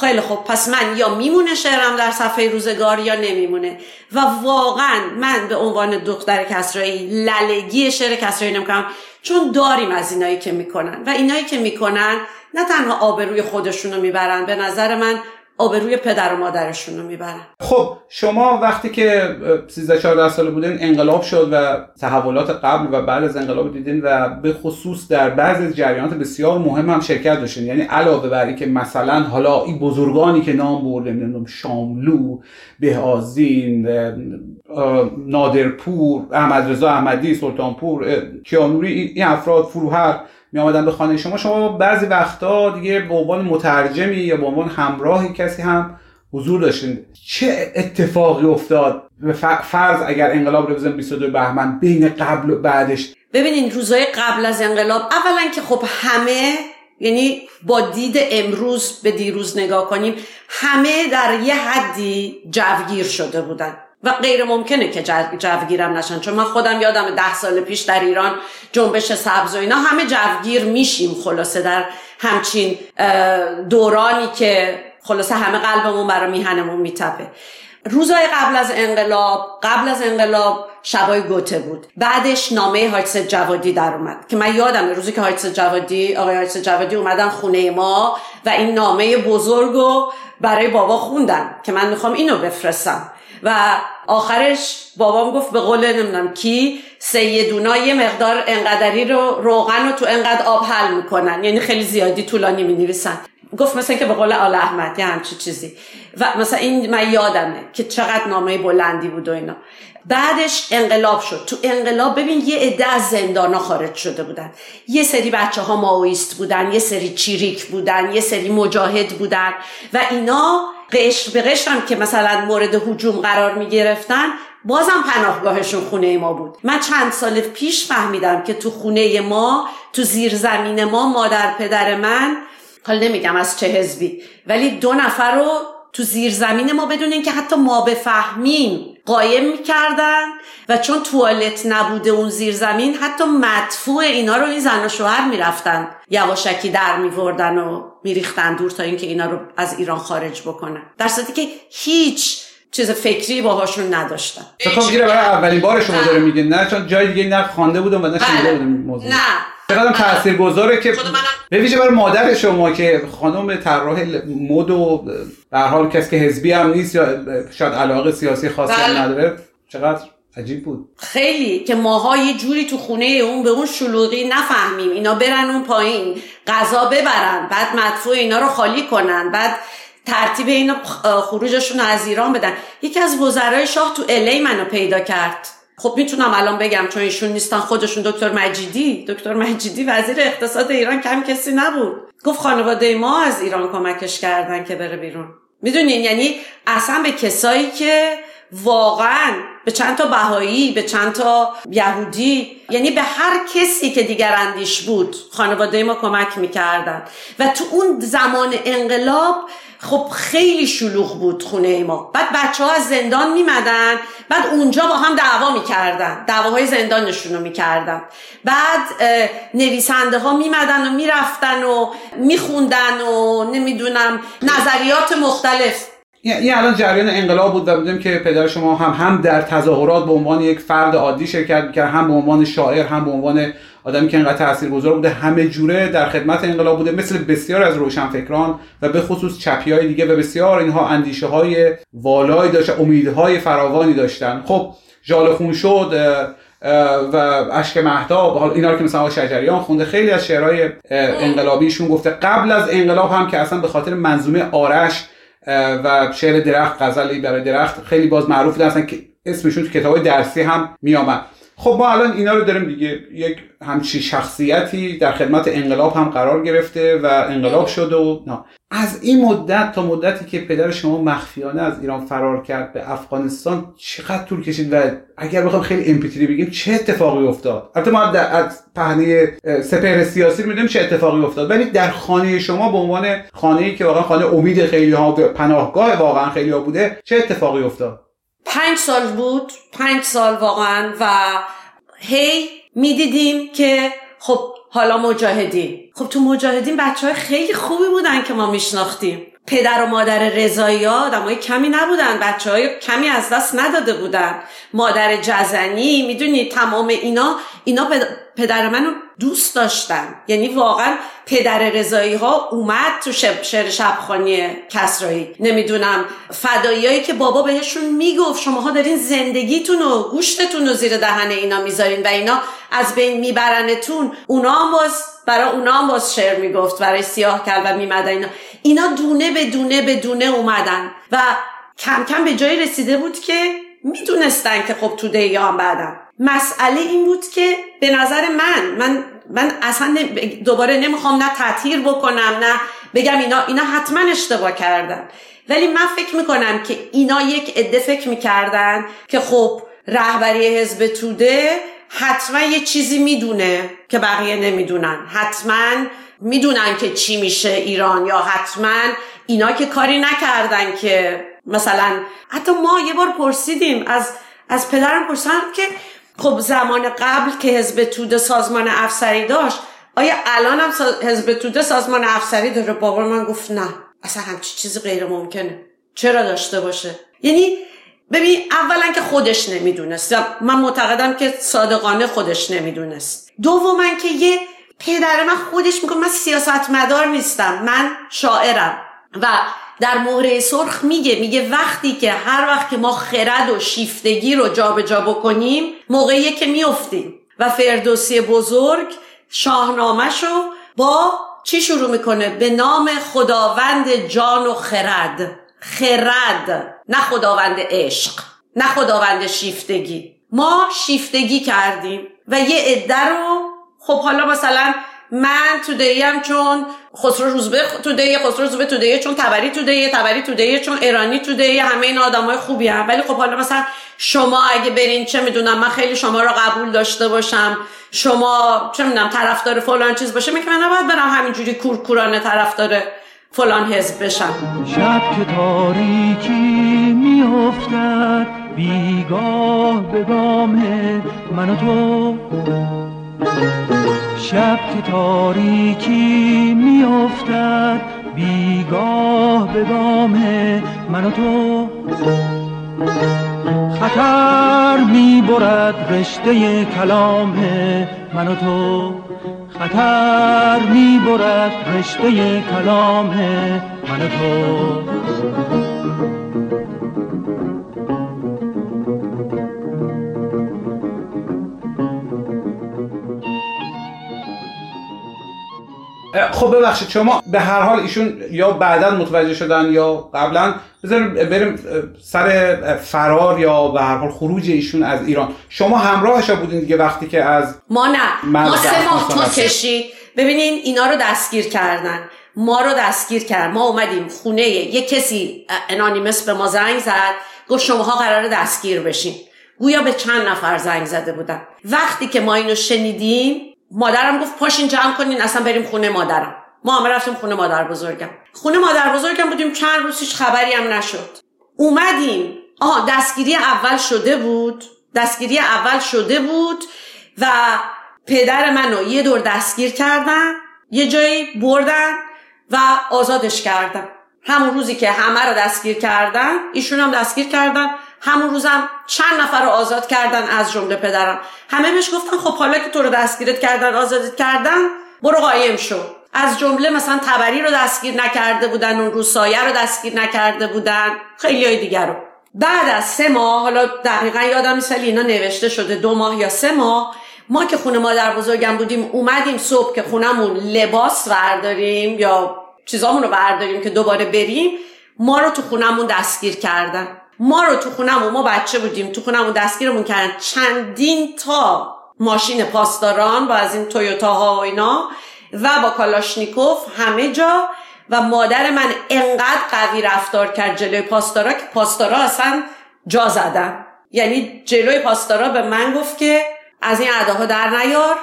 خیلی خب پس من یا میمونه شعرم در صفحه روزگار یا نمیمونه. و واقعا من به عنوان دختر کسرایی للگی شعر کسرایی نمی‌کنم چون داریم از اینایی که می‌کنن. و اینایی که می‌کنن نه تنها آبروی خودشونو می‌برن به نظر من آبروی پدر و مادرشون رو می‌برن. خب شما وقتی که 13 14 ساله بودین انقلاب شد و تحولات قبل و بعد از انقلاب دیدین و به خصوص در بعضی جریانات بسیار مهم هم شرکت داشتین. یعنی علاوه بر که مثلا حالا این بزرگانی که نام برده نمی‌دونم شاملو بهازین نادرپور احمد رضا احمدی سلطانپور کیانوری این افراد فروهر می آمدن به خانه شما شما بعضی وقتا دیگه به عنوان مترجمی یا به عنوان همراهی کسی هم حضور داشتین. چه اتفاقی افتاد؟ فرض اگر انقلاب رو بزنیم 22 بهمن بین قبل و بعدش. ببینین روزای قبل از انقلاب اولا که خب همه یعنی با دید امروز به دیروز نگاه کنیم همه در یه حدی جوگیر شده بودن. و غیر ممکنه که جوگیرم نشن. چون من خودم یادم ده سال پیش در ایران جنبش سبز و اینا همه جوگیر میشیم خلاصه در همچین دورانی که خلاصه همه قلبمون برای میهنمون میتپه. روزای قبل از انقلاب قبل از انقلاب شبای گوته بود. بعدش نامه حاجس جوادی در اومد. که من یادم روزی که حاجس جوادی آقای حاجس جوادی اومدن خونه ما و این نامه بزرگو برای بابا خوندن. که من می‌خوام اینو بفرستم. و آخرش بابام گفت به قول نمی‌دونم کی سیدونا یه مقدار انقدری رو روغن رو تو انقدر آب حل می‌کنن. یعنی خیلی زیادی طولانی می گفت مثلا که به قول آل احمد یه همچی چیزی. و مثلا این من یادمه که چقدر نامه بلندی بود و اینا. بعدش انقلاب شد. تو انقلاب ببین یه عده از زندانا خارج شده بودن. یه سری بچه ها ماویست بودن یه سری چیریک بودن یه سری مجاهد بودن و اینا قشر به قشر هم که مثلا مورد حجوم قرار می گرفتن بازم پناهگاهشون خونه ما بود. من چند سال پیش فهمیدم که تو خونه ما تو زیر زمین ما مادر پدر من حالا نمیگم از چه حزبی ولی دو نفر رو تو زیر زمین ما بدون اینکه حتی ما بفهمیم قایم می‌کردن و چون توالت نبوده اون زیر زمین حتی مدفوع اینا رو این زن و شوهر می‌رفتن. یواشکی در میوردن و میریختن دور تا اینکه اینا رو از ایران خارج بکنن. در صورتی که هیچ چیز فکری باهاشون نداشتن. فکر برای اولین بار شما داره میگه. نه چون جای دیگه نه خوانده بودم و نه شنیده بودم موضوع. نه. چقدر تاثیرگذاره که به ویژه برای مادر شما که خانم طراح مد و به حال کسی که حزبی هم نیست یا شاید علاقه سیاسی خاصی هم بله. نداره چقدر عجیب بود. خیلی که ماها یه جوری تو خونه اون به اون شلوغی نفهمیم. اینا برن اون پایین غذا ببرن بعد مدفوع اینا رو خالی کنن بعد ترتیب اینا خروجشون رو از ایران بدن. یکی از وزرای شاه تو الی منو پیدا کرد. خب می‌تونم الان بگم چون ایشون نیستن خودشون. دکتر مجیدی. دکتر مجیدی وزیر اقتصاد ایران کم کسی نبود. گفت خانواده ما از ایران کمکش کردن که بره بیرون. می‌دونین؟ یعنی اصلا به کسایی که واقعا به چند تا بهایی به چند تا یهودی یعنی به هر کسی که دیگر اندیش بود خانواده ما کمک می‌کردن. و تو اون زمان انقلاب خب خیلی شلوغ بود خونه ما. بعد بچه ها از زندان میمدن بعد اونجا با هم دعوا می‌کردن. دعواهای زندانشون رو می‌کردن. بعد نویسنده ها میمدن و می‌رفتن و میخوندن و نمی‌دونم نظریات مختلف. این الان جریان انقلاب بود و بودیم که پدر شما هم هم در تظاهرات به عنوان یک فرد عادی شرکت می‌کرد هم به عنوان شاعر هم به عنوان آدمی که انقدر تاثیرگذار بوده. همه جوره در خدمت انقلاب بوده مثل بسیار از روشنفکران و به خصوص چپی های دیگه و بسیار اینها اندیشه های والایی داشتن امیدهای فراوانی داشتن. خب ژاله خون شد و اشک مهتاب حالا اینا رو که مثلا شجریان خونده خیلی از شعرهای انقلابیشون گفته. قبل از انقلاب هم که اصلا به خاطر منظومه آرش و شعر درخت غزلی برای درخت خیلی باز معروف هستن که اسمشون تو کتاب درسی هم میآمد خب ما الان اینا رو داریم دیگه یک همچی شخصیتی در خدمت انقلاب هم قرار گرفته و انقلاب شده و نه. از این مدت تا مدتی که پدر شما مخفیانه از ایران فرار کرد به افغانستان چقدر طول کشید و اگر بخوام خیلی امپیتری بگیم چه اتفاقی افتاد؟ البته ما در از پهنه سپهر سیاسی می‌دونیم چه اتفاقی افتاد ولی در خانه شما به عنوان خانه‌ای که واقعا خانه امید خیلی ها پناهگاه واقعا خیلی ها بوده چه اتفاقی افتاد؟ پنج سال بود پنج سال واقعا و هی می‌دیدیم که خب حالا مجاهدین. خب تو مجاهدین بچه های خیلی خوبی بودن که ما میشناختیم. پدر و مادر رضایی آدمای کمی نبودن بچه های کمی از دست نداده بودن. مادر جزنی می‌دونی تمام اینا اینا پدر منو دوست داشتن. یعنی واقعا پدر رضایی ها اومد تو شب شعر شبخانی کسرایی. نمی‌دونم فداییایی که بابا بهشون می‌گفت شماها دارین زندگیتون و گوشتتون رو زیر دهن اینا می‌ذارین و اینا از بین میبرنتون. اونا هم باز برای اونا هم باز شعر می‌گفت برای سیاه و میمدن اینا. اینا دونه به دونه به دونه اومدن و کم کم به جایی رسیده بود که می‌دونستن که خب تو دیگه بعدم مسئله این بود که به نظر من من من اصلا دوباره نمی‌خوام نه تطهیر بکنم نه بگم اینا اینا حتما اشتباه کردن. ولی من فکر می‌کنم که اینا یک عده فکر می‌کردن که خب رهبری حزب توده حتما یه چیزی می‌دونه که بقیه نمی‌دونن. حتما می‌دونن که چی میشه ایران یا حتما اینا که کاری نکردن که مثلا حتی ما یه بار پرسیدیم از از پدرم پرسیدم که خب زمان قبل که حزب توده سازمان افسری داشت آیا الان هم حزب توده سازمان افسری داره؟ بابا من گفت نه. اصلا همچی چیزی غیر ممکنه. چرا داشته باشه؟ یعنی ببین اولا که خودش نمی‌دونست. من معتقدم که صادقانه خودش نمی‌دونست. دوما که یه پدر من خودش میگه من سیاست مدار نیستم. من شاعرم. و در مهره سرخ میگه میگه وقتی که هر وقت که ما خرد و شیفتگی رو جابجا جا بکنیم موقعیه که میفتیم و فردوسی بزرگ شاهنامهشو با چی شروع می‌کنه؟ به نام خداوند جان و خرد. خرد نه خداوند عشق نه خداوند شیفتگی. ما شیفتگی کردیم و یه عده رو خب حالا مثلا من تو هم چون خسرو روزبه تو دی خسرو روزبه تو دی چون تبری تو دی تبری تو دی چون ایرانی تو دی همه این آدمای خوبی هم ولی خب حالا مثلا شما اگه برین چه می‌دونم من خیلی شما رو قبول داشته باشم. شما چه می‌دونم طرفدار فلان چیز باشه میگم من نباید برم همینجوری کورکورانه طرفدار فلان حزب بشم. شب که تاریکی میافتد بیگاه به گام من و تو. شب که تاریکی میافتد بیگاه به گام من و تو. خطر می‌برد رشته کلام من و تو. خطر می‌برد رشته کلام من و تو. خب ببخشید شما به هر حال ایشون یا بعدا متوجه شدن یا قبلا بذاریم بریم سر فرار یا به هر حال خروج ایشون از ایران. شما همراهش بودین دیگه وقتی که از ما نه. ما سه ماه تو کشید. ببینین اینا رو دستگیر کردن. ما رو دستگیر کرد. ما اومدیم خونه یه کسی انانیمس به ما زنگ زد. گفت شماها قرار دستگیر بشین. گویا به چند نفر زنگ زده بودن. وقتی که ما اینو شنیدیم مادرم گفت پاشین جمع کنین اصلا بریم خونه مادرم. ما همه رفتیم خونه مادر بزرگم. خونه مادر بزرگم بودیم چند روز هیچ خبری هم نشد. اومدیم. آها دستگیری اول شده بود. دستگیری اول شده بود و پدر منو یه دور دستگیر کردن یه جایی بردن و آزادش کردن. همون روزی که همه رو دستگیر کردن ایشون هم دستگیر کردن. همون روزم چند نفر رو آزاد کردن از جمله پدرم. همه بهش گفتن خب حالا که تو رو دستگیرت کردن آزادت کردن برو قایم شو. از جمله مثلا تبری رو دستگیر نکرده بودن اون روز سایه رو دستگیر نکرده بودن خیلی های دیگر رو. بعد از سه ماه حالا دقیقا یادم نیست اینا نوشته شده دو ماه یا سه ماه ما که خونه مادر بزرگم بودیم اومدیم صبح که خونمون لباس ورداریم یا چیزامون رو برداریم که دوباره بریم ما رو تو خونمون دستگیر کردن. ما رو تو خونمون ما بچه بودیم تو خونمون دستگیرمون کردن. چندین تا ماشین پاسداران با از این تویوتاها و اینا و با کالاشنیکوف همه جا. و مادر من انقدر قوی رفتار کرد جلوی پاسدارا که پاسدارا اصلا جا زدن. یعنی جلوی پاسدارا به من گفت که از این ها در نیار.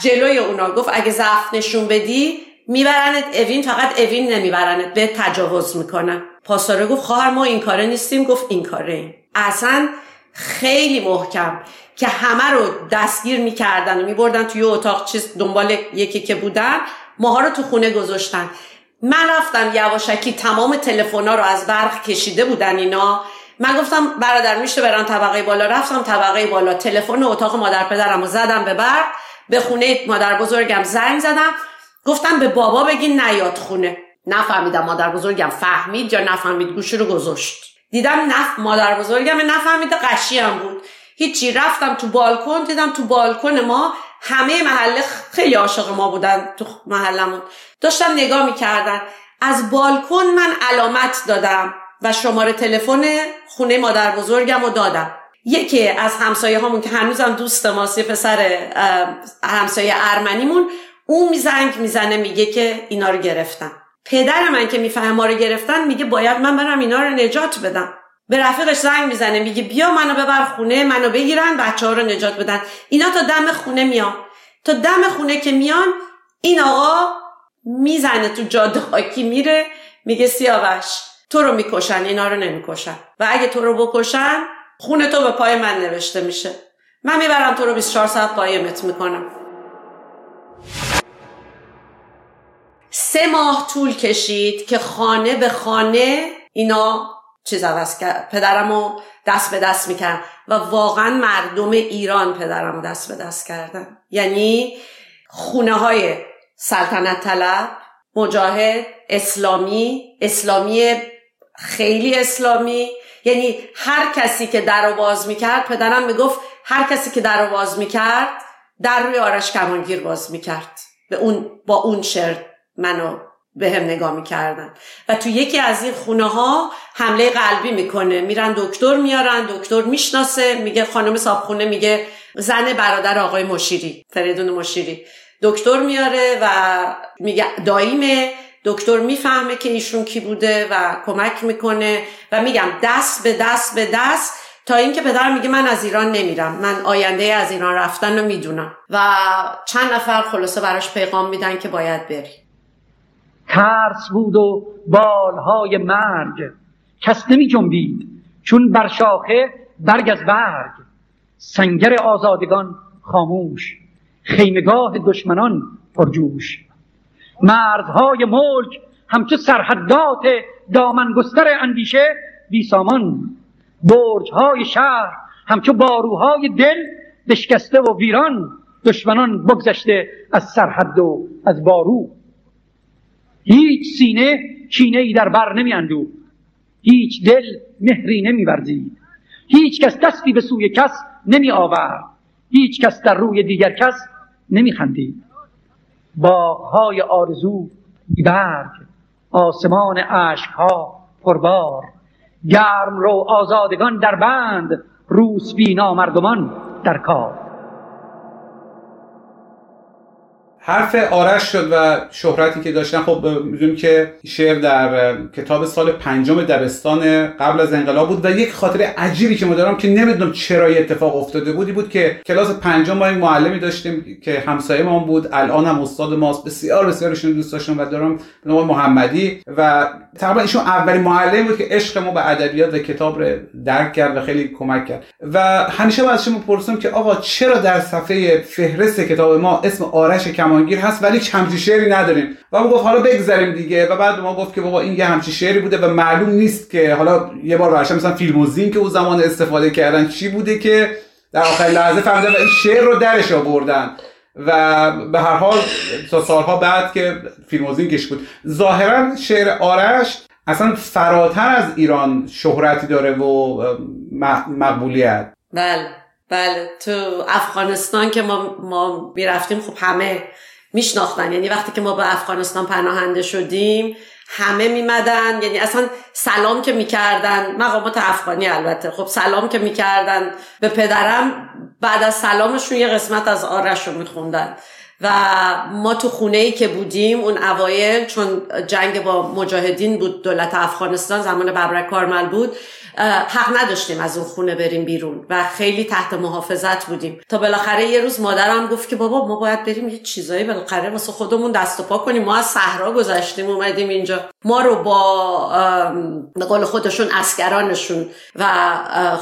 جلوی اونا گفت اگه ضعف نشون بدی میبرنت اوین فقط اوین نمیبرنت به تجاوز می‌کنن پاسدارا گفت خواهر ما این کاره نیستیم. گفت این کاره ایم. اصلا خیلی محکم که همه رو دستگیر می‌کردن و میبردن توی اتاق چیز دنبال یکی که بودن. ماها رو تو خونه گذاشتن. من رفتم یواشکی تمام تلفونا رو از برق کشیده بودن اینا. من گفتم برادر میشه برم طبقه بالا؟ رفتم طبقه بالا. تلفن اتاق مادر پدرم رو زدم به برق. به خونه مادر بزرگم زنگ زدم. گفتم به بابا بگین نیاد خونه. نفهمیدم مادر بزرگم فهمید یا نفهمید گوشی رو گذاشت. دیدم نف مادر بزرگم نفهمیده قشی هم بود. هیچی رفتم تو بالکن دیدم تو بالکن ما همه محله خیلی عاشق ما بودن تو محلمون. داشتم نگاه می‌کردن. از بالکن من علامت دادم و شماره تلفن خونه مادر بزرگم رو دادم. یکی از همسایه هامون که هنوزم دوست ماست یه پسر همسایه ارمنیمون اون زنگ می‌زنه میگه که اینا رو گرفتن. پدر من که می‌فهمه ما رو گرفتن میگه باید من برم اینا رو نجات بدم. به رفیقش زنگ می‌زنه میگه بیا منو ببر خونه منو بگیرن بچه ها رو نجات بدن. اینا تا دم خونه میان. تا دم خونه که میان این آقا می‌زنه تو جاده خاکی میره میگه سیاوش تو رو می‌کشن اینا رو نمی‌کشن. و اگه تو رو بکشن خونه تو به پای من نوشته میشه. من می‌برم تو رو 24 ساعت قایمت می‌کنم. سه ماه طول کشید که خانه به خانه اینا چیز عوض کرد پدرم رو دست به دست می‌کرد و واقعا مردم ایران پدرم رو دست به دست کردن. یعنی خونه های سلطنت طلب مجاهد اسلامی اسلامی خیلی اسلامی. یعنی هر کسی که در رو باز می‌کرد پدرم می‌گفت هر کسی که در رو باز می‌کرد در روی آرش کمانگیر باز می‌کرد. به اون با اون شعر منو به هم نگاه می‌کردن. و تو یکی از این خونه ها حمله قلبی می‌کنه. میرن دکتر میارن دکتر می‌شناسه میگه خانم صابخونه میگه زن برادر آقای مشیری فریدون مشیری. دکتر میاره و میگه داییمه دکتر می‌فهمه که ایشون کی بوده و کمک می‌کنه و میگم دست به دست به دست تا اینکه پدرم میگه من از ایران نمیرم. من آینده از ایران رفتن رو می‌دونم. و چند نفر خلاصه براش پیغام میدن که باید بری. ترس بود و بالهای مرگ. کس نمی جنبید چون بر شاخه برگ از برگ. سنگر آزادگان خاموش خیمگاه دشمنان پرجوش. مرزهای ملک همچو سرحدات دامنگستر اندیشه بی سامان. برجهای شهر همچو باروهای دل بشکسته و ویران. دشمنان بگذشته از سرحد و از بارو. هیچ سینه کینه ای در بر نمی اندو هیچ دل مهری نمی هیچ کس دستی به سوی کس نمی آورد هیچ کس در روی دیگر کس نمی خندید باغهای آرزو بیبرگ آسمان اشکها پربار. گرم رو آزادگان در بند روسبی نامردمان در کار. حرف آرش شد و شهرتی که داشتن. خب می‌دونیم که شعر در کتاب سال پنجم دبستان قبل از انقلاب بود و یک خاطره عجیبی که ما دارم که نمی‌دونم چرا اتفاق افتاده بودی بود که کلاس پنجم ما یک معلمی داشتیم که همسایه ما بود. الان هم استاد ماست. بسیار بسیار ایشون دوست داشتم و دارم به نام محمدی. و تقریبا ایشون اولین معلمی بود که عشق ما به ادبیات و کتاب رو درک کرد و خیلی کمک کرد. و همیشه با از شما که آقا چرا در صفحه فهرست کتاب ما اسم آرش کمانگیر هست ولی همچی شعری نداریم. و ما گفت حالا بگذریم دیگه. و بعد ما گفت که بابا این یه همچی شعری بوده و معلوم نیست که حالا یه بار برشم مثلا فیلم و زین که اون زمان استفاده کردن چی بوده که در آخرین لحظه فهمیدن و این شعر رو درش آوردن. و به هر حال تا سالها بعد که فیلم و زین کش بود. ظاهرا شعر آرش اصلا فراتر از ایران شهرتی داره و مقبولیت. بله بله. تو افغانستان که ما, ما می‌رفتیم خب همه میشناختن. یعنی وقتی که ما به افغانستان پناهنده شدیم همه میمدن. یعنی اصلا سلام که می‌کردن. مقامات افغانی البته. خب سلام که می‌کردن به پدرم بعد از سلامشون یه قسمت از آرش رو میخوندن. و ما تو خونه ای که بودیم اون اوایل چون جنگ با مجاهدین بود دولت افغانستان زمان ببرک کارمل بود حق نداشتیم از اون خونه بریم بیرون و خیلی تحت محافظت بودیم. تا بالاخره یه روز مادرم گفت که بابا ما باید بریم یه چیزایی بالاخره واسه خودمون دست و پا کنیم. ما از صحرا گذشتیم اومدیم اینجا. ما رو با به قول خودشون اسکرانشون و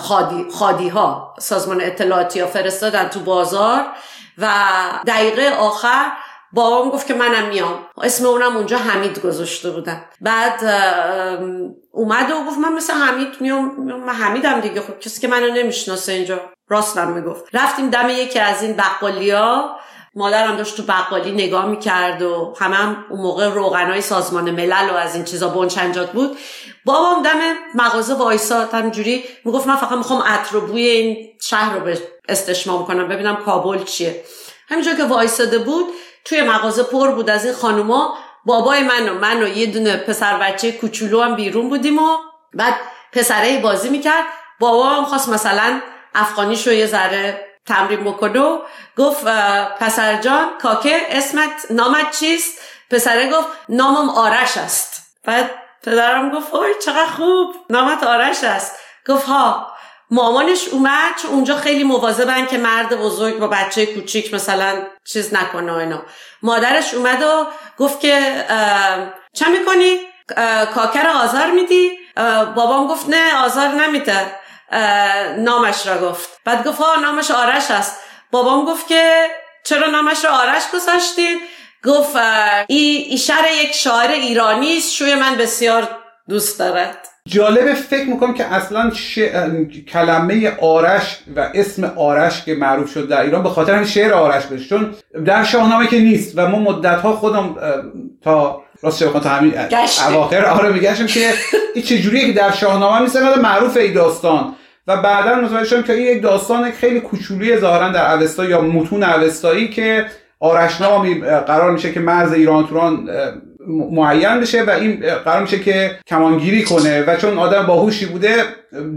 خادی, خادی ها سازمان اطلاعاتی ها فرستادن تو بازار و دقیقه آخر بابام گفت که منم میام. اسم اونم اونجا حمید گذاشته بودن. بعد اومد و گفت من مثل حمید میام من حمیدم دیگه. خب کسی که منو نمی‌شناسه اینجا. راستم می‌گفت. رفتیم دم یکی از این بقالیا. مادرم داشت تو بقالی نگاه می‌کرد و همه هم اون موقع روغنای سازمان ملل و از این چیزا بنچنجات بود. بابام دم مغازه وایساد. همجوری می‌گفت من فقط می‌خوام عطر و بوی این شهر رو استشمام کنم. ببینم کابل چیه. همینجور که وایساده بود توی مغازه پر بود از این خانوما. بابای من و من و یه دونه پسر بچه کوچولو هم بیرون بودیم و بعد پسره بازی می‌کرد. بابا هم خواست مثلا افغانیشو یه ذره تمرین بکنه گفت پسر جان کاکه اسمت نامت چیست؟ پسره گفت نامم آرش است. بعد پدرم گفت اوه چقدر خوب نامت آرش است. گفت ها. مامانش اومد چون اونجا خیلی مواظبن که مرد بزرگ با بچه کوچیک مثلا چیز نکنه اینا. مادرش اومد و گفت که چه می‌کنی؟ کاکر آزار میدی؟ بابام گفت نه آزار نمیده. نامش را گفت. بعد گفت ها نامش آرش است. بابام گفت که چرا نامش را آرش گذاشتید گفت ای, ای شعر یک شاعر ایرانی است شوی من بسیار دوست دارد. جالبه فکر می‌کنم که اصلا ش... کلمه آرش و اسم آرش که معروف شد در ایران به خاطر همین شعر آرش بود چون در شاهنامه که نیست و ما مدت ها خودم تا راست شبکان تا همین اواخر آره میگشتم که این چجوریه که در شاهنامه میسه معروف ای داستان. و بعدا متوجه شدم که این یک داستان خیلی کوچولی ظاهرا در اوستا یا متون اوستایی که آرشنامی قرار میشه که مرز ایران توران معین بشه و این قرار میشه که کمانگیری کنه و چون آدم باهوشی بوده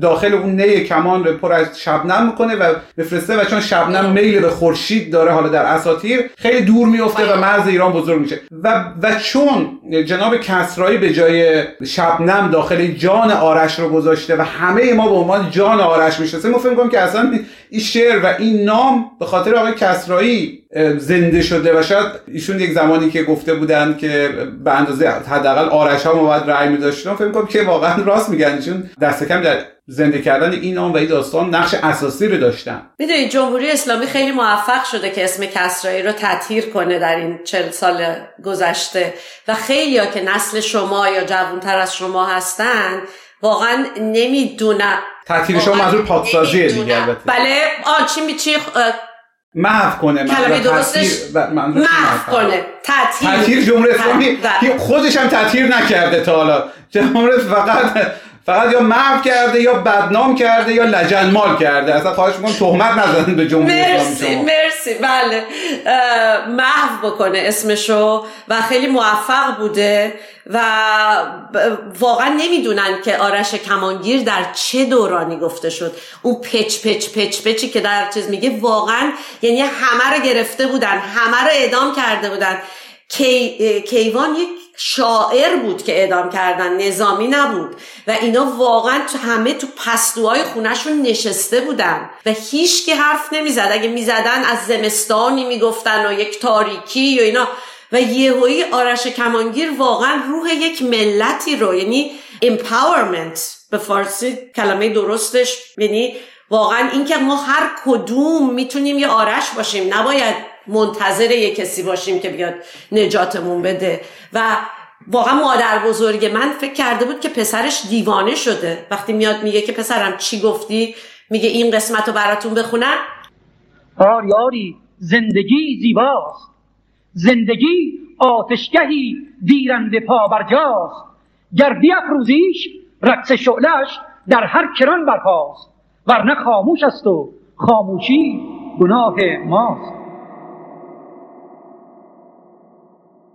داخل اون نی کمان رو پر از شبنم می‌کنه و بفرسته و چون شبنم میل به خورشید داره حالا در اساطیر خیلی دور میفته و مرز ایران بزرگ میشه. و و چون جناب کسرایی به جای شبنم داخل جان آرش رو گذاشته و همه ما به عنوان جان آرش می‌شناسیم ما فکر کنم که اصلا این شعر و این نام به خاطر آقای کسرایی زنده شده و شاید ایشون یک زمانی که گفته بودن که به اندازه حداقل آرش ها ما باید رأی می‌داشتن فکر کنم که واقعا راست میگن ایشون دست کم در زنده کردن این نام و این داستان نقش اساسی رو داشتن. می‌دونید جمهوری اسلامی خیلی موفق شده که اسم کسرایی رو تطهیر کنه در این چل سال گذشته و خیلی ها که نسل شما یا جوانتر از شما هستن واقعا نمی‌دونن. تطهیر شما منظور پاکسازیه دیگه البته. بله آ چی می چی محو کنه کلمه درستش؟ محو کنه؟ تطهیر. تطهیر جمهوری اسلامی که خودش هم تطهیر نکرده تا حالا. جمهوری فقط فقط یا محو کرده یا بدنام کرده یا لجنمال کرده. اصلا خواهش می‌کنم تهمت نزنید به جمهوری مرسی اسلامی مرسی. بله. محو بکنه اسمشو و خیلی موفق بوده و واقعا نمی‌دونن که آرش کمانگیر در چه دورانی گفته شد. اون پچ پچ پچ پچی که در چیز میگه واقعا یعنی همه رو گرفته بودن همه رو اعدام کرده بودن. کی، کیوان یک شاعر بود که اعدام کردن نظامی نبود. و اینا واقعا تو همه تو پستوهای خونهشون نشسته بودن. و هیچ که حرف نمی‌زد. اگه می‌زدن از زمستانی می‌گفتن و یک تاریکی و اینا. و یهویی آرش کمانگیر واقعا روح یک ملتی رو یعنی empowerment به فارسی کلمه درستش یعنی واقعا اینکه ما هر کدوم می‌تونیم یه آرش باشیم. نباید منتظر یه کسی باشیم که بیاد نجاتمون بده. و واقعا مادر بزرگ من فکر کرده بود که پسرش دیوانه شده. وقتی میاد میگه که پسرم چی گفتی؟ میگه این قسمت رو براتون بخونم. آری آری زندگی زیباست. زندگی آتشگهی دیرنده پا برجاست گر بیافروزیش رقص شعلش در هر کران برپاست. ورنه خاموش است و خاموشی گناه ماست.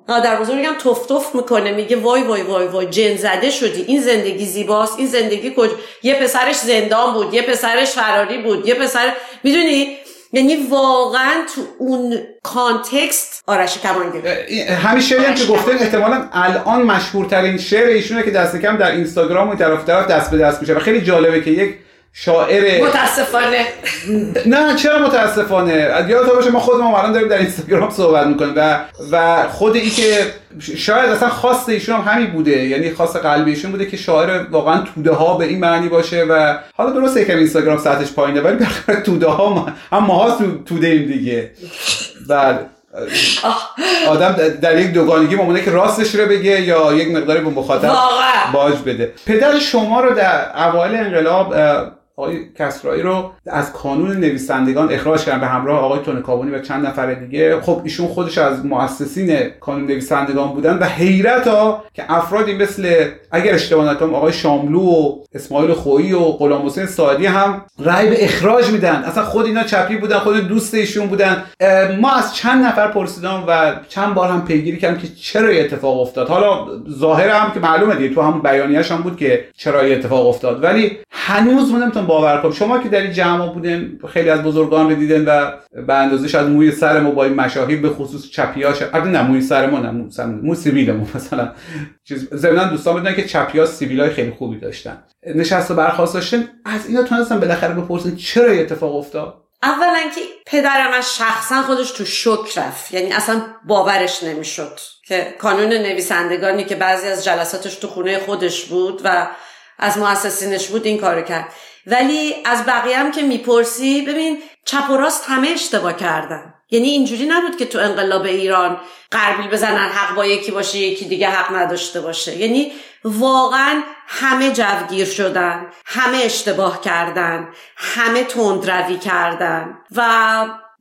مادر بزرگم تف تف می‌کنه میگه وای وای وای وای جن زده شدی. این زندگی زیباست این زندگی کج یه پسرش زندان بود یه پسرش فراری بود یه پسر می‌دونی؟ یعنی واقعا تو اون کانتکست آرش کمانگیر. همین شعری هم که گفتن احتمالا الان مشهورترین شعر ایشونه که دست کم در اینستاگرام و طرف طرف دست به دست میشه و خیلی جالبه که یک شاعر متاسفانه. نه چرا متاسفانه؟ یادت باشه ما خودمون الان داریم در اینستاگرام صحبت می‌کنیم و و خود ای که شاید اصلا خواست ایشون هم همین بوده. یعنی خواست قلبی ایشون بوده که شاعر واقعا توده ها به این معنی باشه و حالا درسته یکم اینستاگرام سطحش پایینه ولی بالاخره توده ها هم ماها توده ایم دیگه. بله آدم در یک دوگانگی ممونه که راستش رو بگه یا یک مقداری به مخاطب باج بده. پدر شما رو در اوایل انقلاب آقای کسرایی رو از کانون نویسندگان اخراج کردن به همراه آقای تون کابونی و چند نفر دیگه. خب ایشون خودش از مؤسسین کانون نویسندگان بودن و حیرت ها که افرادی مثل اگر اشتباه نکنم آقای شاملو و اسماعیل خویی و غلام حسین سادی هم رأی به اخراج میدن. اصلا خود اینا چپی بودن خود دوست ایشون بودن. ما از چند نفر پرسیدم و چند بار هم پیگیری کردم که چرا اتفاق افتاد. حالا ظاهر هم که معلومه دیگه تو هم بیانیه‌اش هم بود که چرا اتفاق افتاد. ولی هنوز من نمی‌تونم باور کنم شما که در این جمع بودین خیلی از بزرگان رو دیدن و به اندازه شاید موی سر ما با این مشاهیر به خصوص چپیاش البته نه موی سر ما نه مو, مو سیبیل ما مثلا. چیز ضمن دوستان بدونن که چپیا سیبیلای خیلی خوبی داشتن. نشست و برخواست داشتن. از اینا تونستن بالاخره بپرسن چرا اتفاق افتاد؟ اولا که پدرم از شخصا خودش تو شک رفت. یعنی اصلا باورش نمی‌شد که کانون نویسندگانی که بعضی از جلساتش تو خونه خودش بود و از مؤسسینش بود این کارو کرد. ولی از بقیه هم که می‌پرسی ببین چپ و راست همه اشتباه کردن. یعنی اینجوری نبود که تو انقلاب ایران قربیل بزنن حق با یکی باشه یکی دیگه حق نداشته باشه. یعنی واقعا همه جوگیر شدن همه اشتباه کردن همه تندروی کردن. و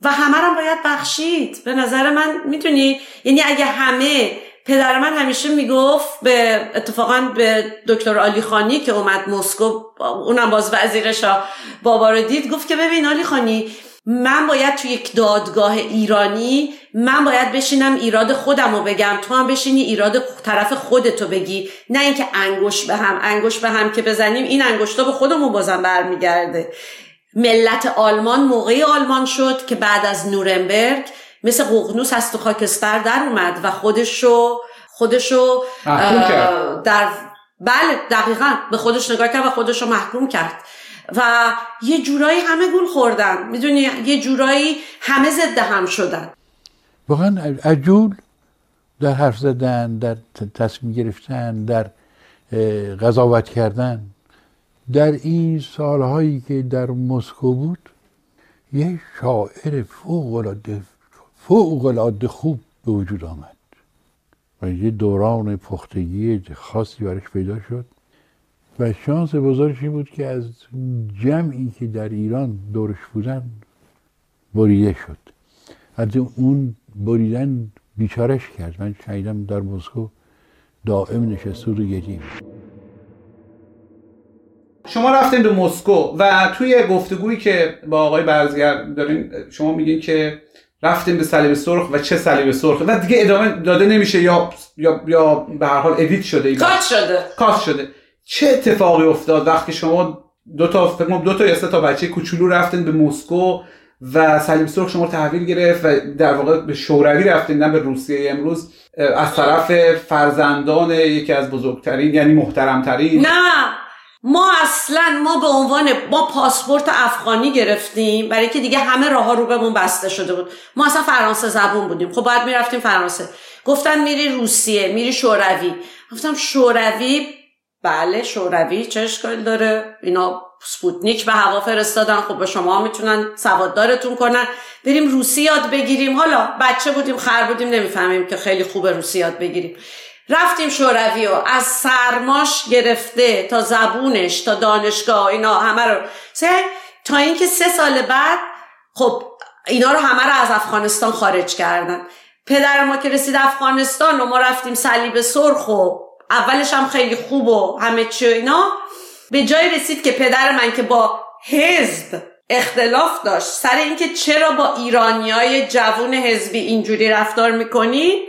و همه رو باید بخشید. به نظر من می‌تونی یعنی اگه همه پدر من همیشه می‌گفت به اتفاقا به دکتر آلی خانی که اومد مسکو اونم باز وزیرش بابا رو دید گفت که ببین آلی خانی من باید تو یک دادگاه ایرانی من باید بشینم ایراد خودم رو بگم تو هم بشینی ایراد طرف خودتو بگی نه اینکه انگوش به هم انگوش به هم که بزنیم این انگشتا به خودمون بازم برمیگرده. ملت آلمان موقعی آلمان شد که بعد از نورنبرگ مثل ققنوس از تو خاکستر در اومد و خودشو خودشو در بله دقیقا به خودش نگاه کرد و خودشو محکوم کرد. و یه جورایی همه گول خوردن. می‌دونی یه جورایی همه ضد هم شدن. واقعا عجول در حرف زدن در تصمیم گرفتن در قضاوت کردن در این سالهایی که در مسکو بود یه شاعر فوق العاده فوق العاده خوب به وجود آمد. و یه دوران پختگی خاصی برش پیدا شد. و شانس بزرگش این بود که از جمعی که در ایران دورش بودن بریده شد. از اون بریدن بیچارش کرد. من شنیدم در مسکو دائم نشسته و گریه شما رفتین به مسکو و توی گفتگویی که با آقای برزگر دارین شما میگین که رفتیم به صلیب سرخ و چه صلیب سرخ؟ و دیگه ادامه داده نمیشه یا یا یا به هر حال ادیت شده کات شده. کات شده. چه اتفاقی افتاد وقتی شما دو تا فکر دو تا یا سه تا بچه کوچولو رفتین به مسکو و صلیب سرخ شما تحویل گرفت و در واقع به شوروی رفتین نه به روسیه امروز. از طرف فرزندان یکی از بزرگترین یعنی محترمترین. نه. ما اصلا ما به عنوان ما پاسپورت افغانی گرفتیم برای که دیگه همه راه رو بهمون بسته شده بود. ما اصلا فرانسه زبون بودیم. خب باید می‌رفتیم فرانسه. گفتن میری روسیه میری شوروی. گفتم شوروی؟ بله شوروی چه اشکال داره. اینا سپوتنیک به هوا فرستادن. خب به شما می‌تونن سواددارتون کنن. بریم روسی یاد بگیریم. حالا بچه بودیم خر بودیم نمی‌فهمیم که خیلی خوبه روسی یاد بگیریم. رفتیم شوروی و از سرماش گرفته تا زبونش تا دانشگاه اینا همه رو. سه تا اینکه سه سال بعد خب اینا رو همه رو از افغانستان خارج کردن. پدر ما که رسید افغانستان و ما رفتیم صلیب سرخ و اولش هم خیلی خوب و همه چی اینا. به جای رسید که پدر من که با حزب اختلاف داشت سر اینکه چرا با ایرانی های جوون حزبی اینجوری رفتار می‌کنین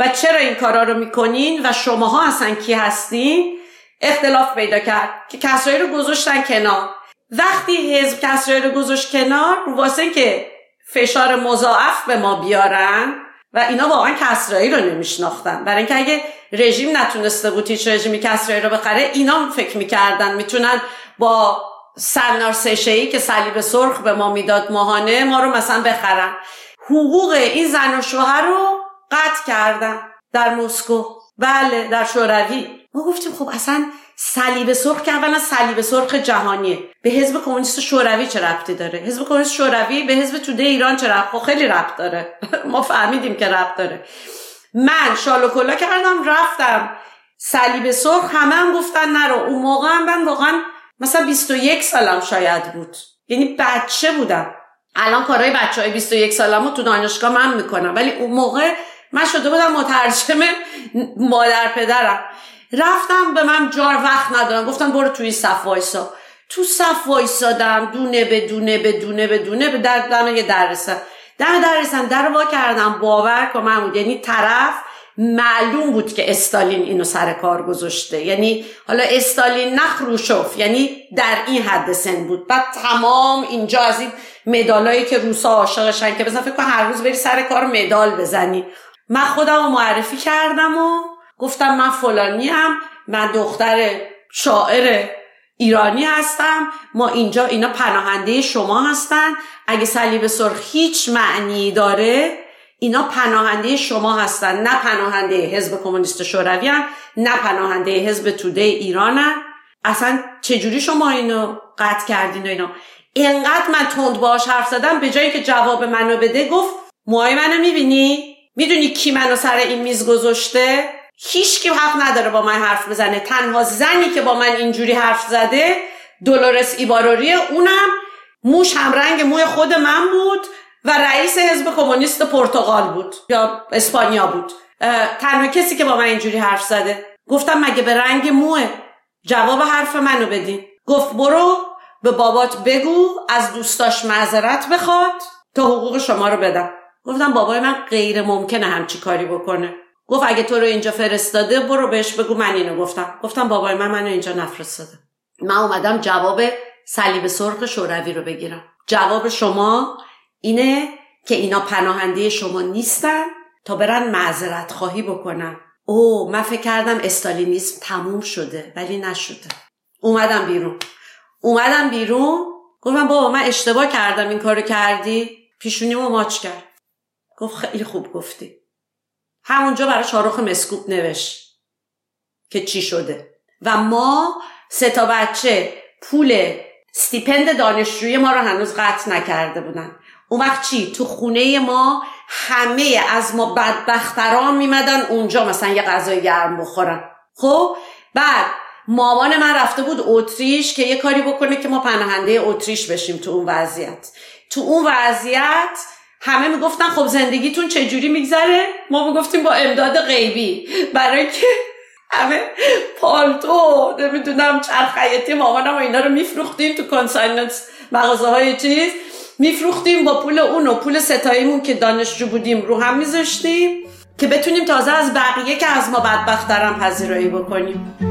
و چرا این کارا رو می‌کنین و شماها اصلا کی هستین؟ اختلاف پیدا کرد. که کسرایی رو گذاشتن کنار. وقتی حزب کسرایی رو گذاشت کنار واسه که فشار مضاعف به ما بیارن و اینا واقعا کسرایی رو نمیشناختن. برای اینکه اگه رژیم نتونسته بود هیچ رژیمی کسرایی رو بخره اینا فکر می‌کردن. می‌تونن با سلنار سشهی که صلیب سرخ به ما می‌داد ماهانه ما رو مثلا بخرن. حقوق این زن و شوهر رو قطع کردن در مسکو. بله در شوروی. ما گفتیم خب اصلا صلیب سرخ که اولا صلیب سرخ جهانیه. به حزب کمونیست شوروی چه ربطی داره؟ حزب کمونیست شوروی به حزب توده ایران چه ربط؟ خب خیلی ربط داره. ما فهمیدیم که ربط داره. من شال و کلا کردم رفتم. صلیب سرخ همه هم گفتن نرو. اون موقع هم من واقعا مثلا 21 سالم شاید بود. یعنی بچه بودم. الان کارهای بچه های 21 سالم تو دانشگاه من می‌کنم. ولی اون موقع من شده بودم مترجم مادر پدرم. رفتم به من جار وقت ندارم گفتم برو توی صف وایسا. تو صف وایسادم. دونه به دونه به دونه به دونه به در دم یه درسم دم درسم در وا کردم. باور کن محمود یعنی طرف معلوم بود که استالین اینو سر کار گذاشته. یعنی حالا استالین نه خروشوف. یعنی در این حد سن بود. بعد تمام اینجا از این مدالایی که روسا عاشقشن که بزن فکر کن هر روز بری سر کار مدال بزنی. من خودم رو معرفی کردم و گفتم من فلانی هم من دختر شاعر ایرانی هستم ما اینجا اینا پناهنده شما هستن. اگه صلیب سرخ هیچ معنی داره اینا پناهنده شما هستن. نه پناهنده حزب کمونیست شوروی نه پناهنده حزب توده ایرانن اصلا چجوری شما اینو قطع کردین و اینو اینقدر من تند باش حرف زدم به جایی که جواب منو بده گفت موهای منو می‌بینی؟ می‌دونی کی منو سر این میز گذاشته؟ هیچ کی حق نداره با من حرف بزنه. تنها زنی که با من اینجوری حرف زده دولورس ایباروری اونم. موش هم رنگ موی خود من بود و رئیس حزب کمونیست پرتغال بود یا اسپانیا بود. تنها کسی که با من اینجوری حرف زده. گفتم مگه به رنگ موه؟ جواب حرف منو بدین. گفت برو به بابات بگو از دوستاش معذرت بخواد تا حقوق شما رو بدم. گفتم بابای من غیر ممکنه همچی کاری بکنه. گفت اگه تو رو اینجا فرستاده برو بهش بگو من اینو گفتم. گفتم بابای من منو اینجا نفرستاده. من اومدم جواب صلیب سرخ شوروی رو بگیرم. جواب شما اینه که اینا پناهنده شما نیستن تا برن معذرت خواهی بکنن. او من فکر کردم استالینیسم تموم شده ولی نشده. اومدم بیرون. اومدم بیرون. گفتم بابا من اشتباه کردم این کارو کردی. پیشونیمو ماچ کرد. گفت خیلی خوب گفتی. همونجا برای شاروخ مسکوب نوشت که چی شده. و ما سه تا بچه پول ستیپند دانشجوی ما رو هنوز قطع نکرده بودن. اون وقت چی؟ تو خونه ما همه از ما بدبختران میمدن اونجا مثلا یه غذای گرم بخورن. خب؟ بعد مامان من رفته بود اتریش که یه کاری بکنه که ما پناهنده اتریش بشیم تو اون وضعیت. تو اون وضعیت همه می‌گفتن خب زندگیتون چجوری میگذره؟ ما می‌گفتیم با امداد غیبی. برای که همه پالتو نمی‌دونم چرخیتی مامانم و اینا رو میفروختیم تو کنسایننس مغازه های چیز. میفروختیم با پول اون و پول ستاییمون که دانشجو بودیم رو هم میذاشتیم که بتونیم تازه از بقیه که از ما بدبخترم پذیرایی بکنیم.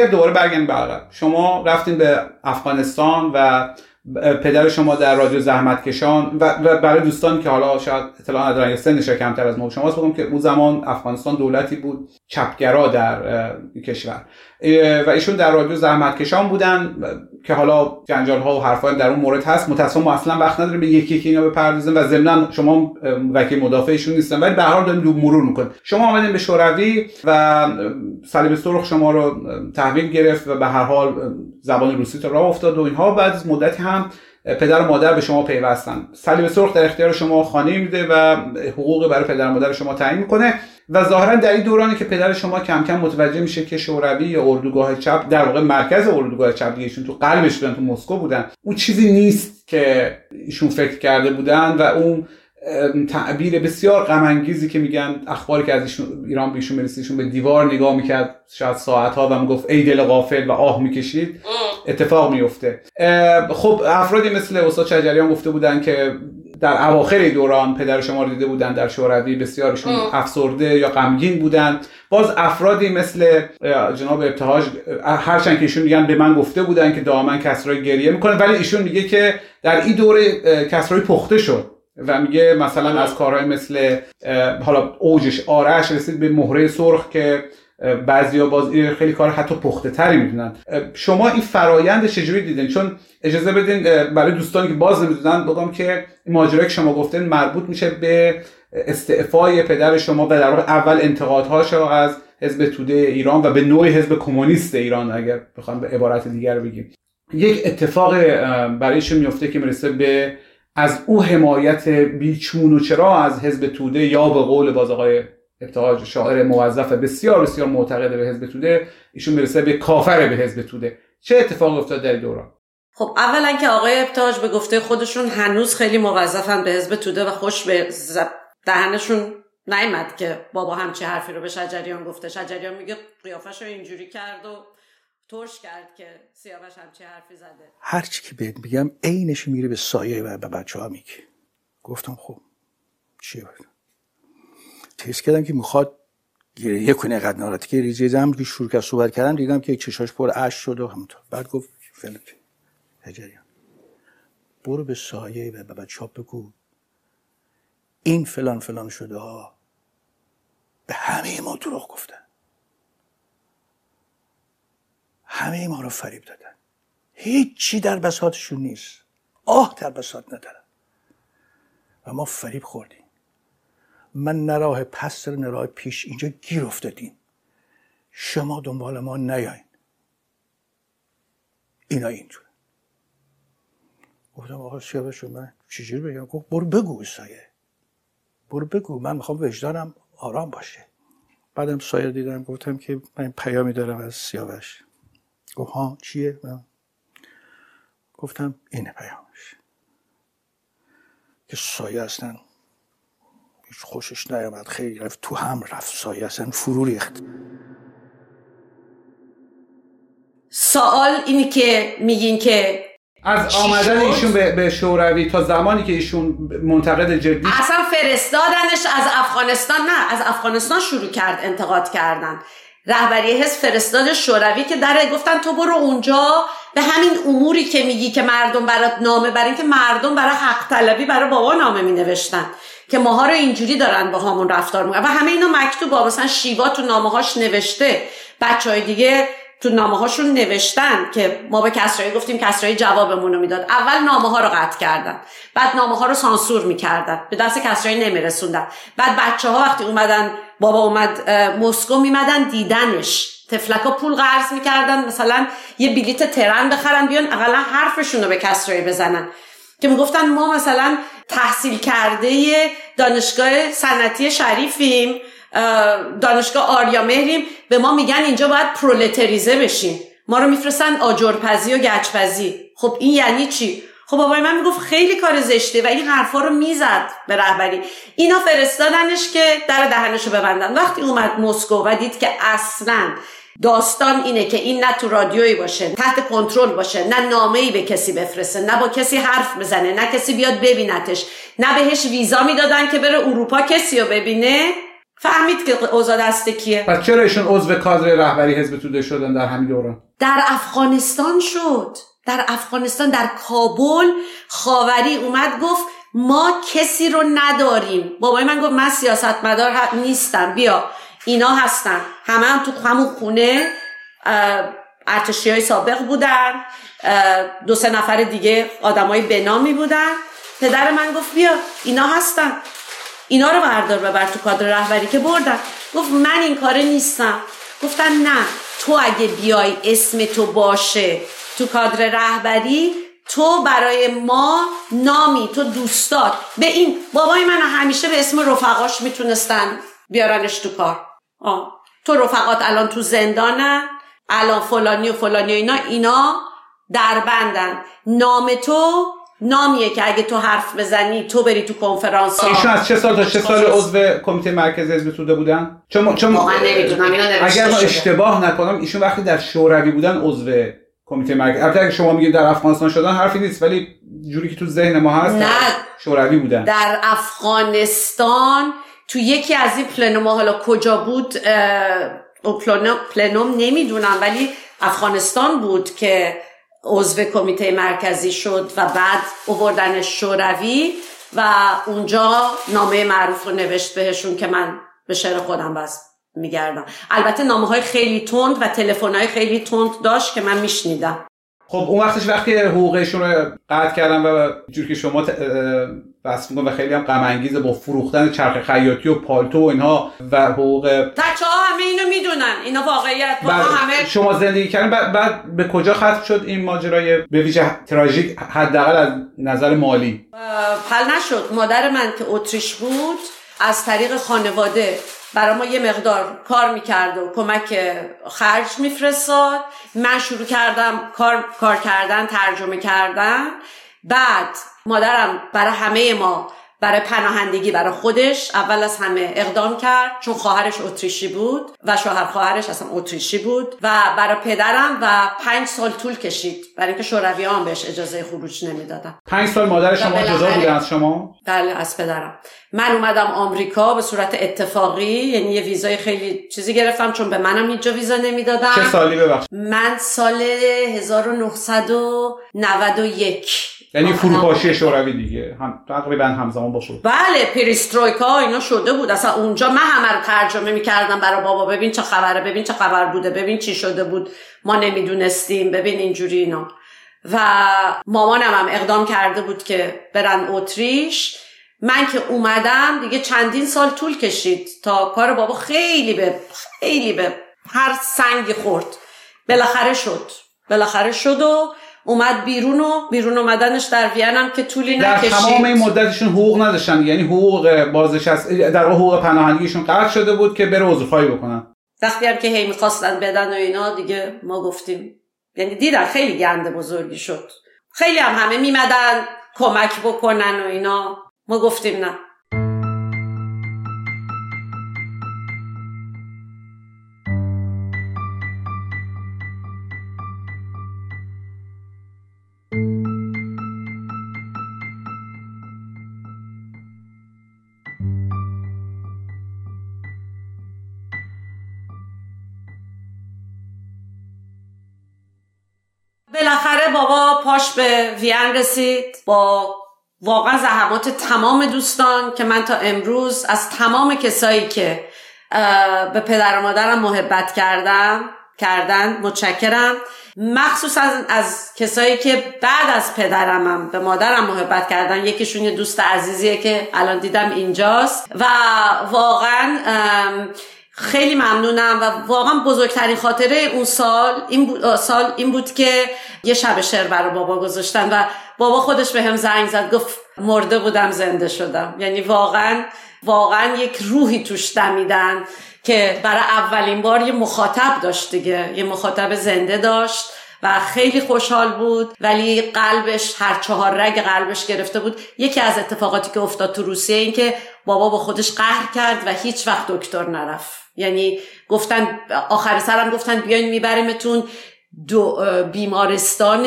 اگر دوباره برگردیم به عقب شما رفتین به افغانستان و پدر شما در رادیو زحمت کشان و برای دوستان که حالا شاید اطلاع ندارن یا سنش کمتر از ما شماست بگم که اون زمان افغانستان دولتی بود چپگرا در کشور. و ایشون در رادیو زحمت کشان بودن که حالا جنجال ها و حرفا در اون مورد هست. متأسفانه اصلا وقت نداریم به یکی یکی اینا بپردازیم و ضمن شما وکیل مدافعشون نیستن. ولی به هر حال داریم مرور می‌کنیم. شما آمدین به شوروی و صلیب سرخ شما رو تحویل گرفت و به هر حال زبان روسی تو راه افتاد و اینها. بعد از مدتی هم پدر و مادر به شما پیوستن. صلیب سرخ در اختیار شما خانه میده و حقوق برای پدر و مادر شما تعیین می‌کنه. و ظاهرا در این دورانی که پدر شما کم کم متوجه میشه که شوروی یا اردوگاه چپ در واقع مرکز اردوگاه چپ ایشون تو قلبش بودن تو مسکو بودن. اون چیزی نیست که ایشون فکر کرده بودن و اون تعبیر بسیار غم که میگن اخباری که از ایشون ایران بیشون می‌رسید ایشون به دیوار نگاه می‌کرد شاید ساعت ها و می‌گفت ای دل غافل و آه می‌کشید. اتفاق میفته. خب افرادی مثل استاد چجریان گفته بودن که در اواخر دوران پدر شما رو دیده بودن در شوروی بسیارشون افسرده یا غمگین بودن. باز افرادی مثل جناب ابتهاج هرچند که ایشون میگن به من گفته بودن که دائما کسرای گریه می‌کنه ولی ایشون میگه که در این دوره کسرای پخته شد و میگه مثلا از کارهای مثل حالا اوجش آرش رسید به مهره سرخ که بعضیا باز خیلی کار حتی پخته تری می‌دونن. شما این فرایند چجوری دیدین؟ چون اجازه بدین برای دوستانی که باز نمی‌دونن بگم که ماجرایی که شما گفتین مربوط میشه به استعفای پدر شما و در واقع اول انتقادهاش از حزب توده ایران و به نوع حزب کمونیست ایران اگر بخوام به عبارت دیگر بگیم. یک اتفاق برایشون میفته که می‌رسه به از او حمایت بیچون و چرا از حزب توده یا به قول باز آقای ابتهاج شاعر موظف بسیار بسیار معتقد به حزب توده. ایشون می‌رسه به کافر به حزب توده. چه اتفاقی افتاد در دوران؟ خب اولا که آقای ابتهاج به گفته خودشون هنوز خیلی موظفن به حزب توده و خوش به دهنشون نیمد که بابا همچی حرفی رو به شجریان گفته. شجریان میگه قیافش رو اینجوری کرد و ترش کرد که سیاوش همچی حرفی زده. هرچی که بهت میگم عینش میره به سایه و به بچه ها میگه. گفتم خب چیه؟ باید تیز کردم که می‌خواد گریه کنه قد ناراتی که ریزه زم که شروع کرد صحبت کردم دیدم که چشاش پر اش شد و همونطور. بعد گفت فلان هجریان برو به سایه و به بچه بگو. این فلان فلان شده ها به همه ما دروغ گفتن همه ما رو فریب دادن هیچی در بساطشون نیست. آه در بساط ندارن و ما فریب خوردیم. من نه راه پس نه راه پیش اینجا گیر افتادیم شما دنبال ما نیاین. اینا اینجور گفتم آقا سیاوش من چجوری بگم؟ گفت برو بگو سایه. برو بگو. من می‌خوام وجدانم آرام باشه. بعدم سایه دیدم. گفتم که من پیامی دارم از سیاوش. گفت ها چیه؟ من گفتم اینه پیامش. که سایه اصلا هیچ خوشش نیامد. خیلی رفت. تو هم رفت. سایه اصلا فرو ریخت. سوال اینی که میگین که از آمدن ایشون به, به شوروی تا زمانی که ایشون منتقد جدی اصلا فرستادنش از افغانستان نه. از افغانستان شروع کرد انتقاد کردن. رهبری حزب فرستاد شوروی که در گفتن تو برو اونجا. به همین اموری که میگی که مردم برات نامه برای اینکه مردم برای حق طلبی برای بابا نامه می نوشتن که ماها رو اینجوری دارن با همون رفتار می‌کنن. و همه اینا مکتوب مثلا شیوا تو نامه هاش نوشته. بچه های دیگه تو نامه هاشون نوشتن که ما به کسرایی گفتیم کسرایی جوابمون رو می‌داد. اول نامه ها رو قطع کردن. بعد نامه ها رو سانسور می‌کردن. به دست کسرایی نمیرسوندن. بعد بچه ها وقتی اومدن بابا اومد مسکو میمدن دیدنش. تفلکا پول قرض می‌کردن. مثلا یه بلیت ترن بخرن بیان اقلا حرفشون رو به کسرایی بزنن. که می‌گفتن ما مثلا تحصیل کرده دانشگاه صنعتی شریفیم دانشگاه آریا مهریم به ما میگن اینجا باید پرولتریزه بشیم. ما رو میفرستن آجرپزی و گچپزی. خب این یعنی چی؟ خب بابای من می‌گفت خیلی کار زشته و این حرفا رو می‌زد به رهبری. اینا فرستادنش که در دهنش رو ببندن. وقتی اومد مسکو و دید که اصلا داستان اینه که این نه تو رادیویی باشه تحت کنترل باشه نه نامه‌ای به کسی بفرسته نه با کسی حرف بزنه نه کسی بیاد ببینتش نه بهش ویزا می‌دادن که بره اروپا کسی رو ببینه. فهمید که اوضاع دست کیه. پس چرا ایشون عضو کادر رهبری حزب توده شدن در همین دوران؟ در افغانستان شد. در افغانستان در کابل خاوری اومد گفت ما کسی رو نداریم. بابای من گفت من سیاستمدار نیستم بیا. اینا هستن. همه هم تو همون خونه ارتشی های سابق بودن. دو سه نفر دیگه آدمای بنامی بودن. پدر من گفت بیا اینا هستن. اینا رو بردار ببر تو کادر رهبری که بردن. گفت من این کاره نیستم. گفتن نه تو اگه بیای اسم تو باشه تو کادر رهبری تو برای ما نامی تو دوستات به این بابای من همیشه به اسم رفقاش می‌تونستن بیارنش تو کار. آه. تو رفقات الان تو زندانن الان فلانی و فلانی و اینا اینا در بندن نام تو نامیه که اگه تو حرف بزنی تو بری تو کنفرانس ایشون از چه سال تا چه سال عضو کمیته مرکزی حزب توده بودن؟ چون چون نمی‌دونم اگر ما اشتباه نکنم ایشون وقتی در شوروی بودن عضو کمیته مرکزی البته اگه شما میگید در افغانستان شدن حرفی نیست ولی جوری که تو ذهن ما هست شوروی بودن. در افغانستان تو یکی از این پلنوم حالا کجا بود پلنوم نمی‌دونم ولی افغانستان بود که عضو کمیته مرکزی شد و بعد اووردنش شوروی و اونجا نامه معروف رو نوشت بهشون که من به شعر خودم بس میگردم. البته نامه های خیلی تند و تلفن های خیلی تند داشت که من میشنیدم. خب اون وقتش وقتی حقوقشون رو قطع کردن و جور که شما بس میگم و خیلی هم غم انگیزه با فروختن چرخ خیاطی و پالتو و اینها و حقوق بچه ها همه اینو می‌دونن. اینا واقعیت. ما همه شما زندگی کردن. بعد, بعد به کجا ختم شد این ماجرای به ویژه تراژیک حداقل از نظر مالی؟ حل نشد. مادر من که اتریش بود از طریق خانواده برای ما یه مقدار کار می‌کرد و کمک خرج میفرستاد. من شروع کردم کار, کار کردن ترجمه کردن. بعد مادرم برای همه ما برای پناهندگی برای خودش اول از همه اقدام کرد چون خواهرش اتریشی بود و شوهر خواهرش اصلا اتریشی بود و برای پدرم و پنج سال طول کشید. برای اینکه شوروی هم بهش اجازه خروج نمی‌دادن. پنج سال مادر شما جدا بوده از شما؟ بله از پدرم. من اومدم آمریکا به صورت اتفاقی یعنی یه ویزای خیلی چیزی گرفتم چون به منم هیچ ویزا نمی‌دادن. چه سالی ببخش من سال 1991 یعنی فروپاشی شوروی دیگه. هم تقریبا همزمان با بله پریسترویکا اینا شده بود. اصلا اونجا من همه رو ترجمه می‌کردم برای بابا. ببین چه خبره ببین چه خبر بوده ببین چی شده بود. ما نمی‌دونستیم. ببین اینجوری اینا. و مامانم هم اقدام کرده بود که برن اتریش. من که اومدم دیگه چندین سال طول کشید تا کار بابا خیلی به خیلی به هر سنگی خورد. بالاخره شد. بالاخره شد و اومد بیرون و بیرون اومدنش در وین هم که طولی در نکشید. تمام این مدتشون حقوق نداشتن. یعنی حقوق بازنشست در حقوق پناهندگیشون قطع شده بود که بره عذرخواهی بکنن. وقتی هم که هی می‌خواستن بدن و اینا دیگه ما گفتیم. یعنی دیدن خیلی گنده بزرگی شد. خیلی هم همه میمدن کمک بکنن و اینا. ما گفتیم نه. پاش به وین رسید با واقعا زحمات تمام دوستان که من تا امروز از تمام کسایی که به پدر و مادرم محبت کردم کردن متشکرم. مخصوصا از, از کسایی که بعد از پدرمم به مادرم محبت کردن یکیشون یه دوست عزیزیه که الان دیدم اینجاست. و واقعا خیلی ممنونم و واقعا بزرگترین خاطره اون سال این بود, سال این بود که یه شب شعر برای بابا گذاشتن و بابا خودش به هم زنگ زد گفت مرده بودم زنده شدم. یعنی واقعا واقعا یک روحی توش دمیدن که برای اولین بار یه مخاطب داشت دیگه یه مخاطب زنده داشت. و خیلی خوشحال بود. ولی قلبش هر چهار رگ قلبش گرفته بود. یکی از اتفاقاتی که افتاد تو روسیه این که بابا با خودش قهر کرد و هیچ وقت دکتر نرفت. یعنی گفتن آخر سرم گفتن بیاین میبریمتون دو بیمارستان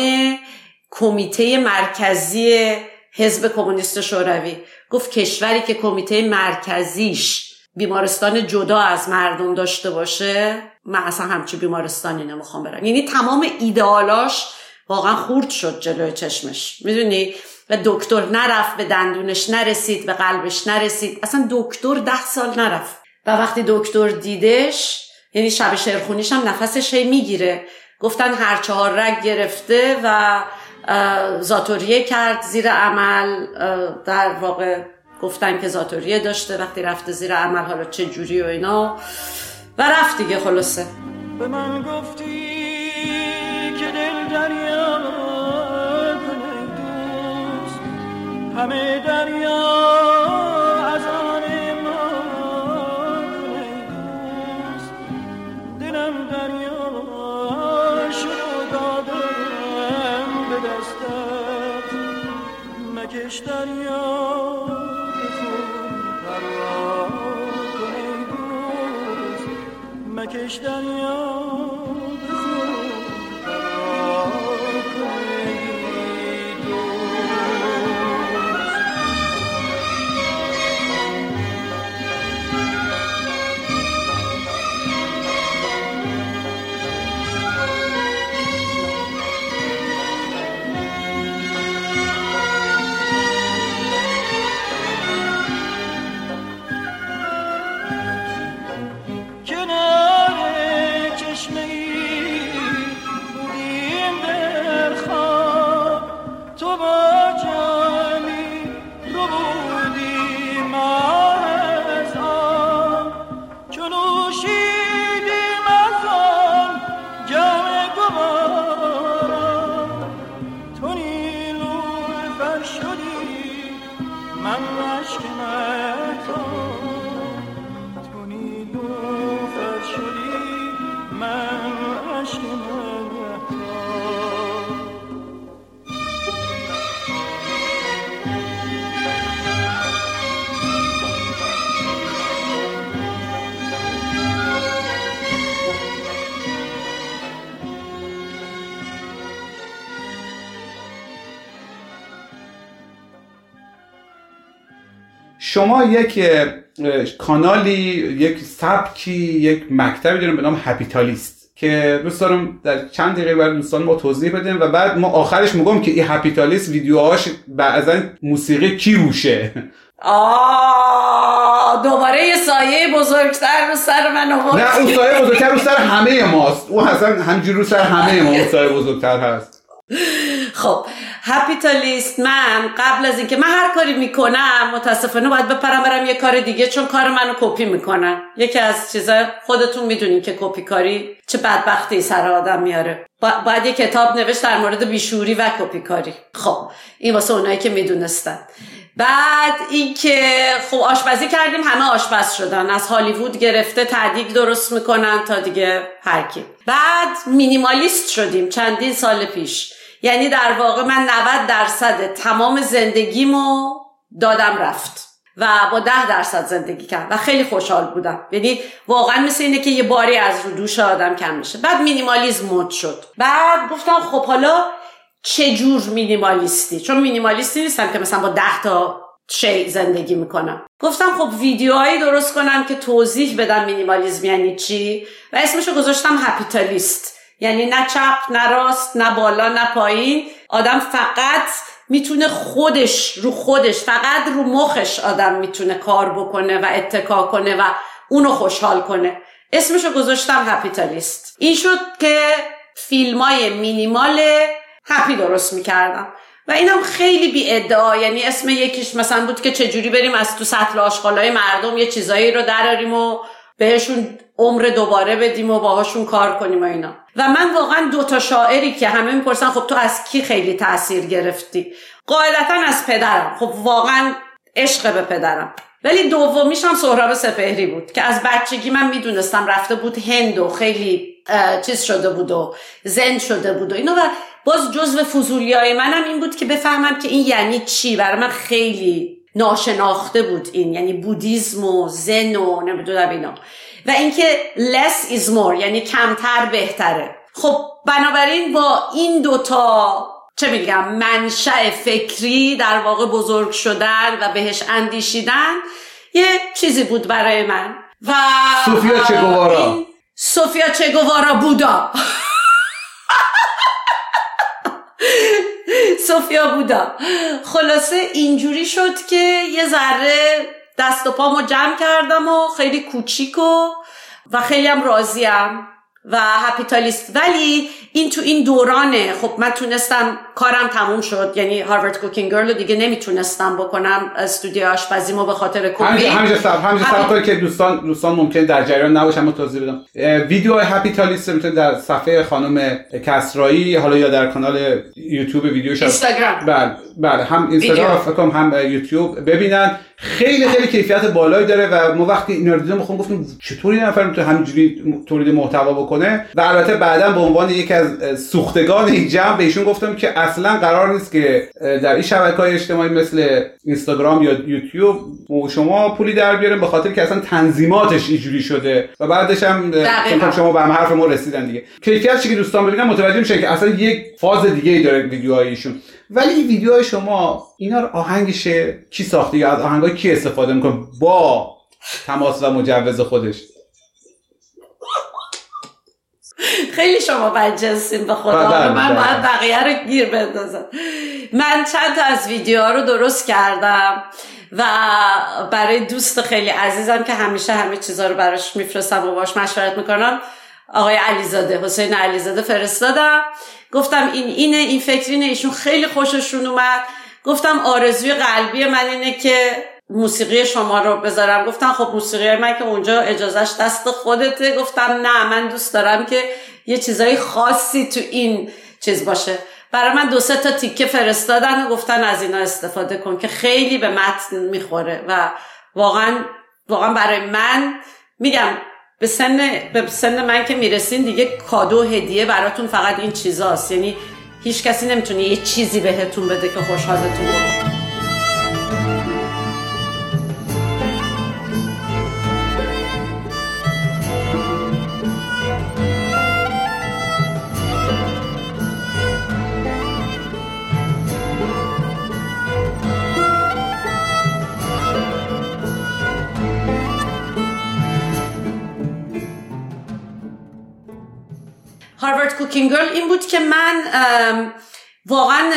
کمیته مرکزی حزب کمونیست شوروی. گفت کشوری که کمیته مرکزیش بیمارستان جدا از مردم داشته باشه من اصلا همچی بیمارستانی نمی‌خوام برم. یعنی تمام ایدئالاش واقعا خورد شد جلوی چشمش. می‌دونی؟ و دکتر نرفت به دندونش نرسید به قلبش نرسید. اصلا دکتر ده سال نرفت. و وقتی دکتر دیدش یعنی شب شعرخونیش هم نفسش هی می‌گیره. گفتن هر چهار رگ گرفته و زاتوریه کرد زیر عمل. در واقع گفتن که زاتوریه داشته وقتی رفته زیر عمل حالا چه جوری و اینا. و رفت دیگه خلاصه. به من گفتی که دل دریا همه دریا از آن ما دلم دریا شد دادم به دستت. مکش دریا مکش دریا شما یک کانالی یک سبکی یک مکتبی داریم به نام هپیتالیست که دوست دارم در چند دقیقه برای دوستان ما توضیح بدیم و بعد ما آخرش میگم که این هپیتالیست ویدیوهاش بعضا موسیقی کی روشه؟ آه دوباره یه سایه بزرگتر رو سر من آورد. نه اون سایه بزرگتر رو سر همه ماست. اون اصلا همجور رو سر همه ما اون سایه بزرگتر هست. خب هپیتالیست من قبل از اینکه من هر کاری می‌کنم متاسفانه باید بپرم برم یه کار دیگه چون کار منو کپی می‌کنن. یکی از چیزا خودتون می‌دونین که کپی کاری چه بدبختی سر آدم میاره. با- باید یه کتاب نوشت در مورد بیشوری و کپی کاری. خب این واسه اونایی که می‌دونستن. بعد اینکه خب آشپزی کردیم همه آشپز شدن. از هالیوود گرفته تعدیق درست می‌کنن تا دیگه هر کی. بعد مینیمالیست شدیم چندین سال پیش. یعنی در واقع من 90 درصد تمام زندگیمو دادم رفت و با ده درصد زندگی کردم و خیلی خوشحال بودم. یعنی واقعا مثل اینه که یه باری از رو دوش آدم کم میشه. بعد مینیمالیزم مد شد. بعد گفتم خب حالا چه جور مینیمالیستی؟ چون مینیمالیستی نیستم که مثلا با ده تا شی زندگی می‌کنم. گفتم خب ویدیوهایی درست کنم که توضیح بدم مینیمالیزم یعنی چی؟ و اسمشو گذاشتم هپیتالیست. یعنی نه چپ نه راست نه بالا نه پایین. آدم فقط می‌تونه خودش رو خودش فقط رو مخش آدم می‌تونه کار بکنه و اتکا کنه و اونو خوشحال کنه. اسمشو گذاشتم هپیتالیست این شد که فیلم های مینیمال هپی درست می‌کردم. و اینم خیلی بی ادعا یعنی اسم یکیش مثلا بود که چجوری بریم از تو سطل آشغالای مردم یه چیزایی رو دراریم و بهشون عمر دوباره بدیم و باهاشون کار کنیم و اینا. و من واقعا دوتا شاعری که همه می‌پرسن خب تو از کی خیلی تاثیر گرفتی؟ قاعدتا از پدرم. خب واقعا عشق به پدرم. ولی دومیش هم سهراب سپهری بود که از بچگی من می‌دونستم رفته بود هند و خیلی چیز شده بود و زند شده بود و اینا. و باز جزو فضولی های منم این بود که بفهمم که این یعنی چی. برای من خیلی ناشناخته بود این. یعنی بودیزم و زن و نمی‌دونم اینا. و اینکه less is more یعنی کمتر بهتره. خب بنابراین با این دوتا چه میگم منشأ فکری در واقع بزرگ شدن و بهش اندیشیدن یه چیزی بود برای من. و سوفیا چگوارا. سوفیا چگوارا بودا. سوفیا بودا. خلاصه اینجوری شد که یه ذره دست و پامو جمع کردم و خیلی کوچیک و و خیلی هم راضیم و هپیتالیست. ولی این تو این دورانه خب من تونستم کارم تموم شد. یعنی هاروارد کوکینگ گرل رو دیگه نمی‌تونستم بکنم استودیو آشپزیمو به خاطر کووید. همینجا سب همینجا سب که دوستان دوستان ممکن در جریان نباشن ما توضیح بدم. ویدیو هپی تالیست می‌تونید در صفحه خانم کسرایی حالا یا در کانال یوتیوب ویدیوش اینستاگرام. بله بله هم اینستاگرام. فکر هم یوتیوب ببینن. خیلی خیلی کیفیت بالایی داره و ما وقتی اینا رو دیدیم خودم گفتیم چطوری یه نفر می‌تونه همینجوری تولید محتوا بکنه؟ و البته بعدا به عنوان یکی از سوختگان این جمع به ایشون گفتم که اصلا قرار نیست که در این شبکه های اجتماعی مثل اینستاگرام یا یوتیوب و شما پولی در بیاریم به خاطر که اصلا تنظیماتش اینجوری شده و بعدش هم خب شما به هم حرف ما رسیدن دیگه. کیفیت چی که دوستان ببینن متوجه میشن که اصلا یک فاز دیگه ای داره ویدیوهای ایشون. ولی این ویدیوهای شما اینا رو آهنگش کی ساخته یا از آهنگای کی استفاده می‌کنه؟ با تماس و مجوز خودش. خیلی شما بدجنسین به خدا. بله، من بله. باید بقیه رو گیر بندازم. من چند تا از ویدیوها رو درست کردم و برای دوست خیلی عزیزم که همیشه همه چیزها رو براش میفرستم و باش مشورت می‌کنم آقای علیزاده حسین علیزاده فرستادم. گفتم این اینه این فکرینه ایشون خیلی خوششون اومد. گفتم آرزوی قلبی من اینه که موسیقی شما رو بذارم. گفتم خب موسیقی من که اونجا اجازهش دست خودته. گفتم نه من دوست دارم که یه چیزای خاصی تو این چیز باشه. برای من دو سه تا تیکه فرستادن و گفتن از اینا استفاده کن که خیلی به متن می‌خوره و واقعا واقعا برای من میگم به سن به سن من که می‌رسین دیگه کادو هدیه براتون فقط این چیزاست. یعنی هیچ کسی نمی‌تونه یه چیزی بهتون بده که خوشحالتون کنه Cooking Girl این بود که من واقعا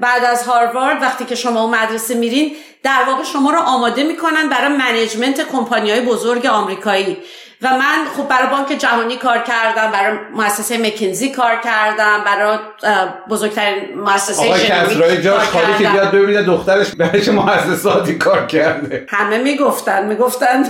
بعد از هاروارد وقتی که شما مدرسه میرین در واقع شما رو آماده می‌کنن برای management کمپانی های بزرگ آمریکایی. و من خب برای بانک جهانی کار کردم برای مؤسسه مکنزی کار کردم برای بزرگترین مؤسسه آقای کسرایی جاش خالی که بیاد ببینه دخترش برای چه مؤسساتی کار کرده. همه می‌گفتن می‌گفتن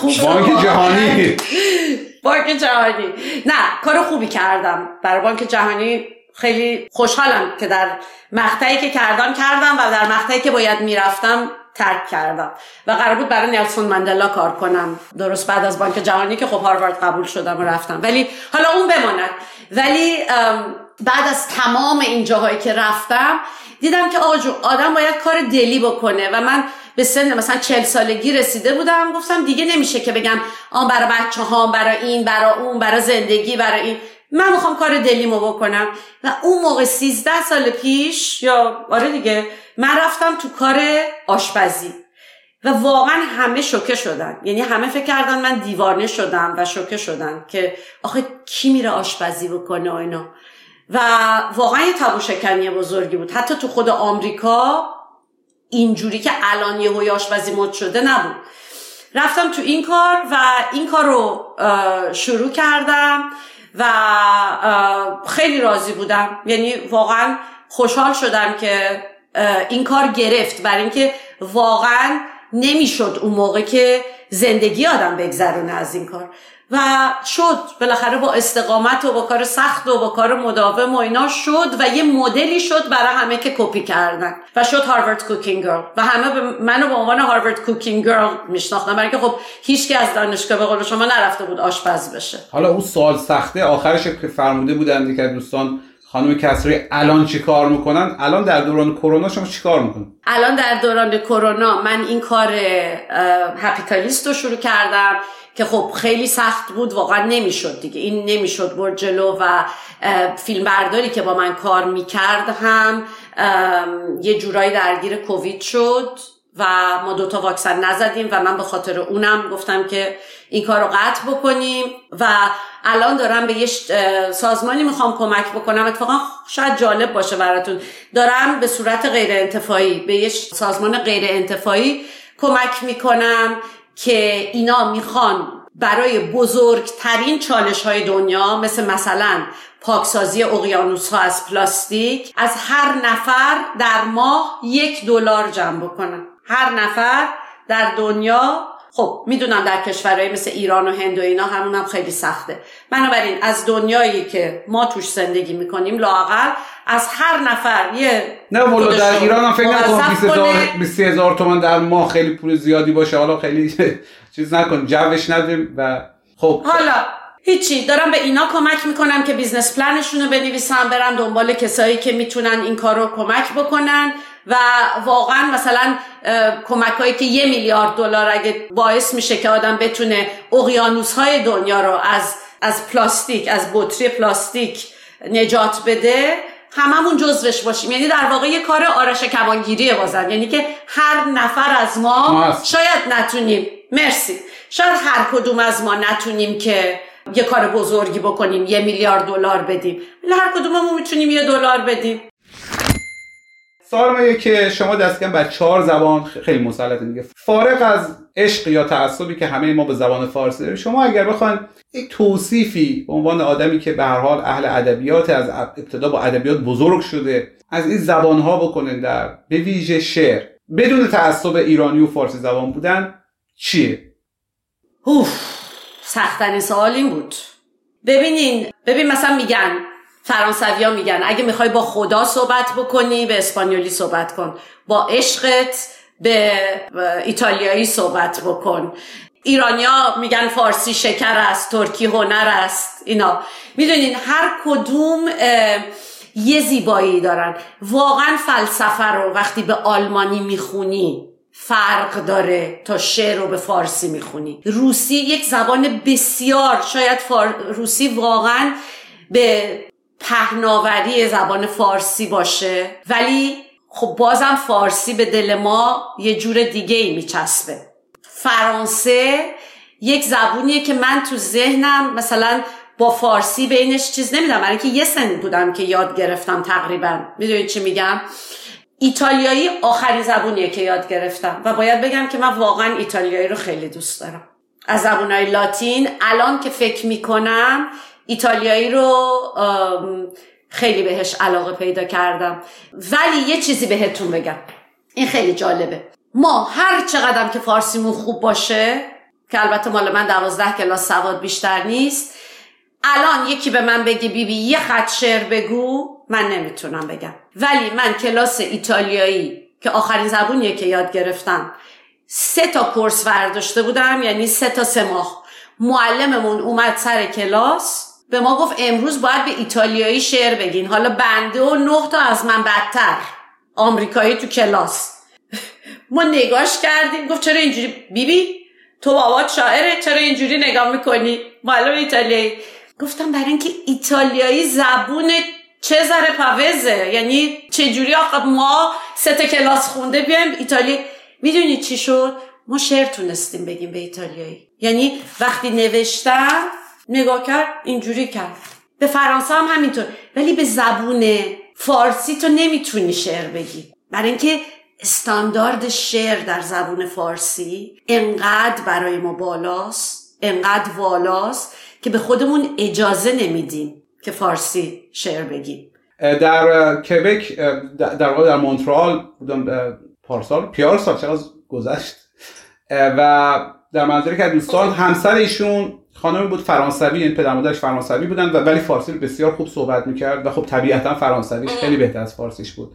خوب بانک جهانی. بانک جهانی. نه کار خوبی کردم. برای بانک جهانی خیلی خوشحالم که در مقطعی که کردم کردم و در مقطعی که باید می‌رفتم ترک کردم. و قرار بود برای نیلسون مندلا کار کنم. درست بعد از بانک جهانی که خب هاروارد قبول شدم و رفتم. ولی حالا اون بماند. ولی بعد از تمام این جاهایی که رفتم دیدم که آقا آدم باید کار دلی بکنه و من به سن مثلا چل سالگی رسیده بودم گفتم دیگه نمیشه که بگم آن برای بچه ها برای این برای اون برای زندگی برای این. من می‌خوام کار دلیمو بکنم. و اون موقع 13 سال پیش یا آره دیگه من رفتم تو کار آشپزی. و واقعا همه شوکه شدن. یعنی همه فکر کردن من دیوانه شدم و شوکه شدن که آخه کی میره آشپزی بکنه و اینا. و واقعا یه تابو شکنی بزرگی بود. حتی تو خود آمریکا اینجوری که الان یه آشپزی مد شده نبود. رفتم تو این کار و این کار رو شروع کردم و خیلی راضی بودم. یعنی واقعا خوشحال شدم که این کار گرفت برای اینکه واقعا نمی‌شد اون موقع که زندگی آدم بگذرونه از این کار. و شد. بالاخره با استقامت و با کار سخت و با کار مداوم و اینا شد و یه مدلی شد برای همه که کپی کردن. و شد هاروارد Cooking Girl و همه به منو به عنوان هاروارد Cooking Girl میشناختن. برای اینکه خب هیچ از دانشگاه به قول شما نرفته بود آشپز بشه. حالا اون سال سخته. آخرش که فرموده بودن که دوستان خانم کسری الان چی کار می‌کنن؟ الان در دوران کرونا شما چی کار می‌کنن الان در دوران کرونا من این کار هپیتالیست رو شروع کردم. که خب خیلی سخت بود واقعا نمی‌شد دیگه. این نمی‌شد برد جلو و فیلم برداری که با من کار می‌کرد هم یه جورایی درگیر کووید شد و ما دوتا واکسن نزدیم و من به خاطر اونم گفتم که این کار رو قطع بکنیم و الان دارم به یه سازمانی می‌خوام کمک بکنم. اتفاقا شاید جالب باشه براتون. دارم به صورت غیر انتفاعی به یه سازمان غیر انتفاعی کمک می‌کنم. که اینا می‌خوان برای بزرگترین چالش های دنیا مثل مثلا پاکسازی اقیانوس ها از پلاستیک از هر نفر در ماه یک دلار جمع بکنن. هر نفر در دنیا خب می‌دونم در کشورهای مثل ایران و هند و اینا همون هم خیلی سخته. بنابراین از دنیایی که ما توش زندگی می‌کنیم لاقل از هر نفر یه نه والا در ایران هم فکر نکنم 20 هزار تومن در ماه خیلی پول زیادی باشه. حالا خیلی چیز نکن جوش ندیم و خب. حالا هیچی دارم به اینا کمک می‌کنم که business plan شون رو بنویسن برن دنبال کسایی که می‌تونن این کار رو کمک بکنن. و واقعا مثلا کمک هایی که یه میلیارد دلار اگه باعث میشه که آدم بتونه اقیانوس های دنیا رو از از پلاستیک از بطری پلاستیک نجات بده هممون جزوش باشیم. یعنی در واقع یه کار آرش کمانگیریه بازن. یعنی که هر نفر از ما شاید نتونیم. مرسی. شاید هر کدوم از ما نتونیم که یه کار بزرگی بکنیم یه میلیارد دلار بدیم. ولی هر کدوممون می‌تونیم یه دلار بدیم. سوال که شما دست بر چهار زبان خیلی مسلطه. دیگه فارغ از عشق یا تعصبی که همه ما به زبان فارسی داریم شما اگر بخواید یک توصیفی به عنوان آدمی که به هر حال اهل ادبیات از ابتدا با ادبیات بزرگ شده از این زبان ها بکنن در به ویژه شعر. بدون تعصب ایرانی و فارسی زبان بودن چیه؟ اوف سختترین سوال این بود. ببینین ببین مثلا میگن فرانسویا میگن اگه می‌خوای با خدا صحبت بکنی به اسپانیولی صحبت کن. با عشقت به ایتالیایی صحبت بکن. ایرانیا میگن فارسی شکر است ترکی هنر است اینا. می‌دونین هر کدوم یه زیبایی دارن. واقعا فلسفه رو وقتی به آلمانی می‌خونی فرق داره تا شعر رو به فارسی می‌خونی. روسی یک زبان بسیار شاید روسی واقعا به پهناوری زبان فارسی باشه. ولی خب بازم فارسی به دل ما یه جور دیگه ای میچسبه. فرانسه یک زبونیه که من تو ذهنم مثلا با فارسی بینش چیز نمیدم برای که یه سن بودم که یاد گرفتم تقریبا. می‌دونید چی میگم؟ ایتالیایی آخرین زبونیه که یاد گرفتم. و باید بگم که من واقعا ایتالیایی رو خیلی دوست دارم. از زبونهای لاتین الان که فکر می‌کنم ایتالیایی رو خیلی بهش علاقه پیدا کردم. ولی یه چیزی بهتون بگم. این خیلی جالبه. ما هر چقدر که فارسیمون خوب باشه که البته مال من دوازده کلاس سواد بیشتر نیست الان یکی به من بگه بیبی بی یه خط شعر بگو من نمی‌تونم بگم. ولی من کلاس ایتالیایی که آخرین زبونیه که یاد گرفتم سه تا کورس برداشته بودم یعنی سه تا سه ماه. معلممون اومد سر کلاس. به ما گفت امروز باید به ایتالیایی شعر بگین. حالا بنده و نه تا از من بدتر. آمریکایی تو کلاس. ما نگاش کردیم. گفت چرا اینجوری؟ بیبی بی تو بابات شاعره. چرا اینجوری نگاه می‌کنی؟ معلم ایتالیایی. گفتم برای اینکه ایتالیایی زبون چه ذره پوزه. یعنی چجوری آقا ما سه کلاس خونده بیایم ایتالی. می‌دونی چی شد؟ ما شعر تونستیم بگیم به ایتالیایی. یعنی وقتی نوشتم نگاه کرد اینجوری کرد. به فرانسه هم همینطور. ولی به زبون فارسی تو نمی‌تونی شعر بگی. برای اینکه استاندارد شعر در زبون فارسی انقدر برای ما بالاست انقدر والاست که به خودمون اجازه نمیدیم که فارسی شعر بگیم. در کبک در واقع در مونترال بودم پارسال پیار سال چقدر گذشت؟ و در منظره که دوستان همسر ایشون خانمی بود فرانسوی یعنی پدر مادرش فرانسوی بودن و ولی فارسی بسیار خوب صحبت می‌کرد و خب طبیعتا فرانسویش خیلی بهتر از فارسیش بود.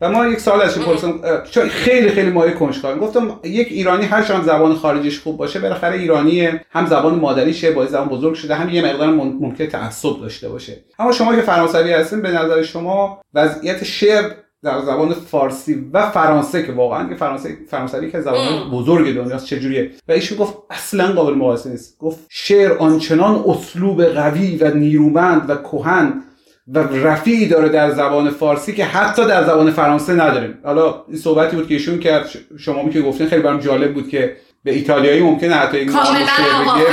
و ما یک سال ازش پرسیدم چون خیلی خیلی مایه کنجکاوی. گفتم یک ایرانی هر چند زبان خارجیش خوب باشه بالاخره ایرانی هم زبان مادریشه با زبان بزرگ شده هم یه مقدار ممکن تعصب داشته باشه. اما شما که فرانسوی هستین به نظر شما وضعیت شعر در زبان فارسی و فرانسه که واقعا که فرانسه فرانسوی که زبان بزرگ دنیاست چجوریه و ایشون گفت اصلا قابل مقایسه نیست. گفت شعر آنچنان اسلوب قوی و نیرومند و کهن و رفیعی داره در زبان فارسی که حتی در زبان فرانسه نداریم. حالا این صحبتی بود که ایشون کرد شما که گفتین خیلی برام جالب بود که به ایتالیایی ممکنه حتی این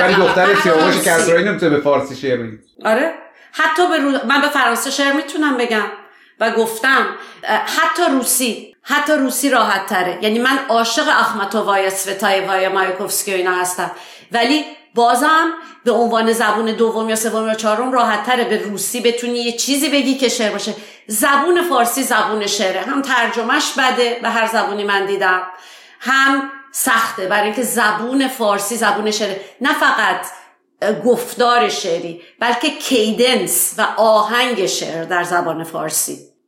ولی دختر سیاوش کسرایی نمی‌تونه به فارسی شعر بگه. آره. حتی به رو... من به فرانسه شعر می‌تونم بگم. و گفتم حتی روسی حتی روسی راحت تره. یعنی من عاشق اخمتووای سوتای وای مایکوفسکی اینا هستم. ولی بازم به عنوان زبون دوم یا سوم یا چهارم راحت تره به روسی بتونی یه چیزی بگی که شعر باشه. زبون فارسی زبون شعره. هم ترجمهش بده به هر زبونی من دیدم. هم سخته. برای اینکه زبون فارسی زبون شعره نه فقط گفتار شعری بلکه کیدنس و آهنگ شعر در زبان فارسی.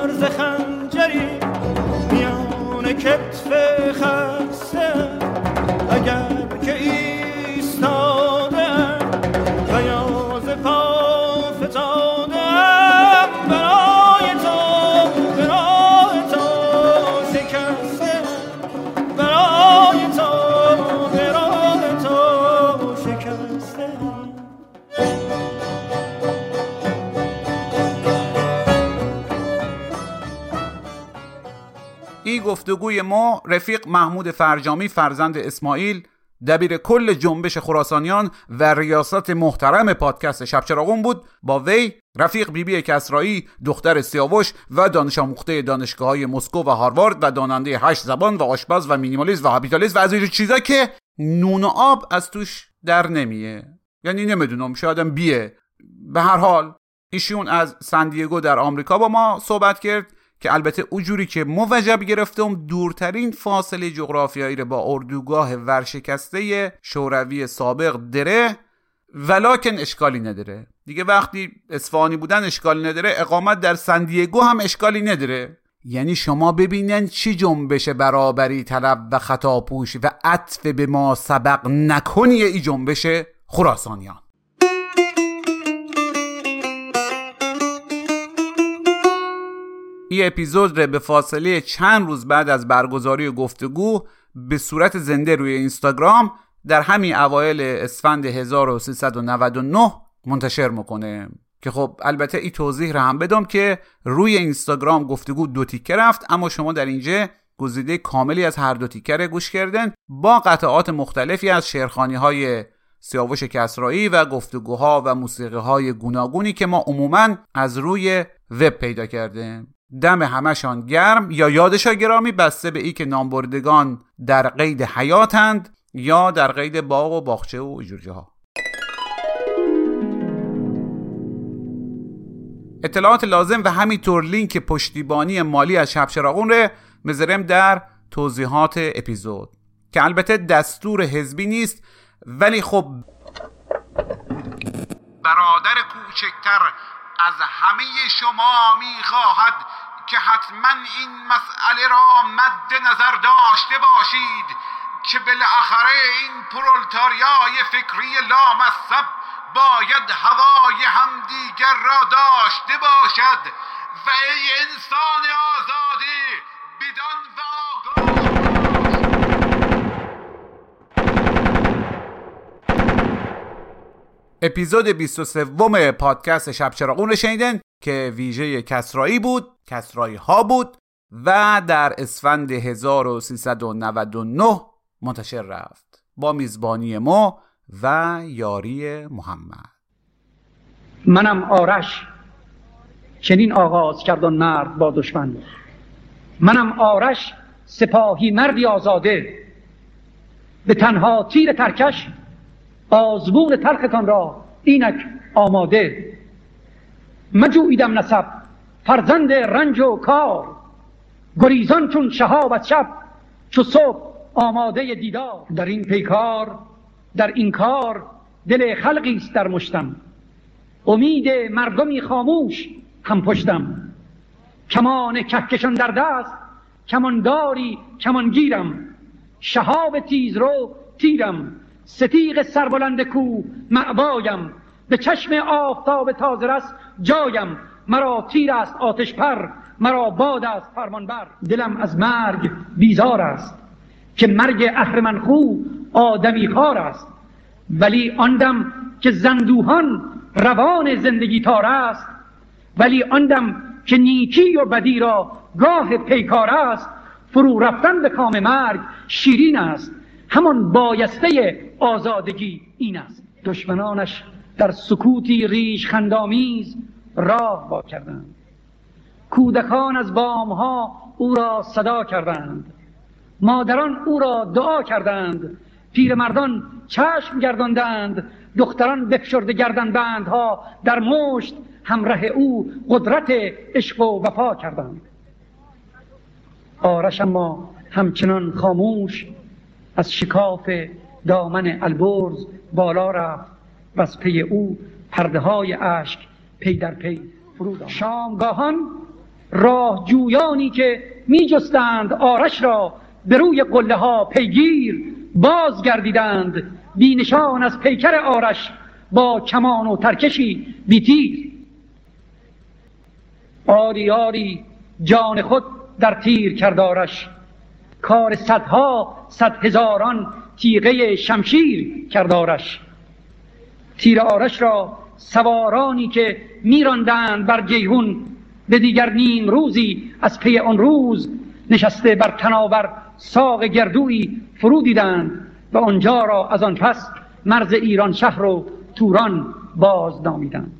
مرز خنجری میان کتف خسته. اگر که این گفتگوی ما رفیق محمود فرجامی فرزند اسماعیل دبیر کل جنبش خراسانیان و ریاست محترم پادکست شب چراغون بود. با وی رفیق بیبی بی کسرایی دختر سیاوش و دانش آموخته دانشگاه های مسکو و هاروارد و داننده هشت زبان و آشپز و مینیمالیست و هابیتالیست و از این چیزا که نون آب از توش در نمیه. یعنی نمی‌دونم شایدم بیه. به هر حال ایشون از سندیگو در آمریکا با ما صحبت کرد. که البته اونجوری که موجب گرفتم دورترین فاصله جغرافیایی رو با اردوگاه ورشکسته شوروی سابق دره ولکن اشکالی نداره. دیگه وقتی اصفهانی بودن اشکالی نداره اقامت در سندیگو هم اشکالی نداره. یعنی شما ببینن چی جنبش برابری طلب و خطاپوش و عطف به ما سبق نکنی ای جنبش خراسانیان. این اپیزود رو به فاصله چند روز بعد از برگزاری گفتگو به صورت زنده روی اینستاگرام در همین اوایل اسفند 1399 منتشر می‌کنه. که خب البته این توضیح را هم بدم که روی اینستاگرام گفتگو دو تیکه رفت اما شما در اینجا گزیده کاملی از هر دو تیکه گوش کردن با قطعات مختلفی از شعرخانی های سیاوش کسرایی و گفتگوها و موسیقی های گوناگونی که ما عموما از روی وب پیدا کردیم. دم همشان گرم یا یادشا گرامی بسته به ای که نامبردگان در قید حیاتند یا در قید باغ و باغچه و جور ها. اطلاعات لازم و همینطور لینک پشتیبانی مالی از شبچراغون رو مذارم در توضیحات اپیزود که البته دستور حزبی نیست ولی خب برادر کوچکتر از همه شما می‌خواهد که حتما این مسئله را مد نظر داشته باشید که بالاخره این پرولتاریای فکری لامصب باید هوای همدیگر را داشته باشد و ای انسان آزادی بدان اپیزود 23 پادکست شب چراغون شنیدن که ویژه کسرایی بود کسرایی ها بود و در اسفند 1399 منتشر رفت. با میزبانی ما و یاری محمد. منم آرش. چنین آغاز کردن مرد با دشمن. منم آرش سپاهی مردی آزاده. به تنها تیر ترکش آزمون تلختان را اینک آماده. مجویدم نسب فرزند رنج و کار. گریزان چون شهاب از شب چو صبح آماده دیدار. در این پیکار در این کار دل خلقی است در مشتم. امید مردمی خاموش هم پشتم. کمان کهکشان در دست کمانداری کمانگیرم. شهاب تیز رو تیرم. ستیق سربلند کو معبایم به چشم آفتاب تازه رس جایم. مرا تیر است آتش پر مرا باد است فرمانبر دلم از مرگ بیزار است که مرگ اهرمن خو آدمی خار است. ولی آندم که زندوهان روان زندگی تار است. ولی آندم که نیکی و بدی را گاه پیکار است. فرو رفتن به کام مرگ شیرین است. همان بایسته آزادگی این است. دشمنانش در سکوتی ریش خندامیز راه با کردند. کودکان از بامها او را صدا کردند. مادران او را دعا کردند. پیرمردان چشم گرداندند. دختران بفشرده گردن بندها در مشت همراه او قدرت عشق و وفا کردند. آرش اما همچنان خاموش از شکاف دامن البرز بالا رفت و از پی او پرده های اشک پی در پی فرود شامگاهان راه جویانی که می جستند آرش را به روی قله ها پیگیر باز گردیدند بینشان از پیکر آرش با کمان و ترکشی بیتیر. آری آری جان خود در تیر کردارش کار صدها صد هزاران تیغه شمشیر کردارش تیر آرش را سوارانی که میراندند بر جیهون به دیگر نیم روزی از پی آن روز نشسته بر تناور ساق گردوی فرو دیدند و آنجا را از آن پس مرز ایران شهر و توران باز نامیدند.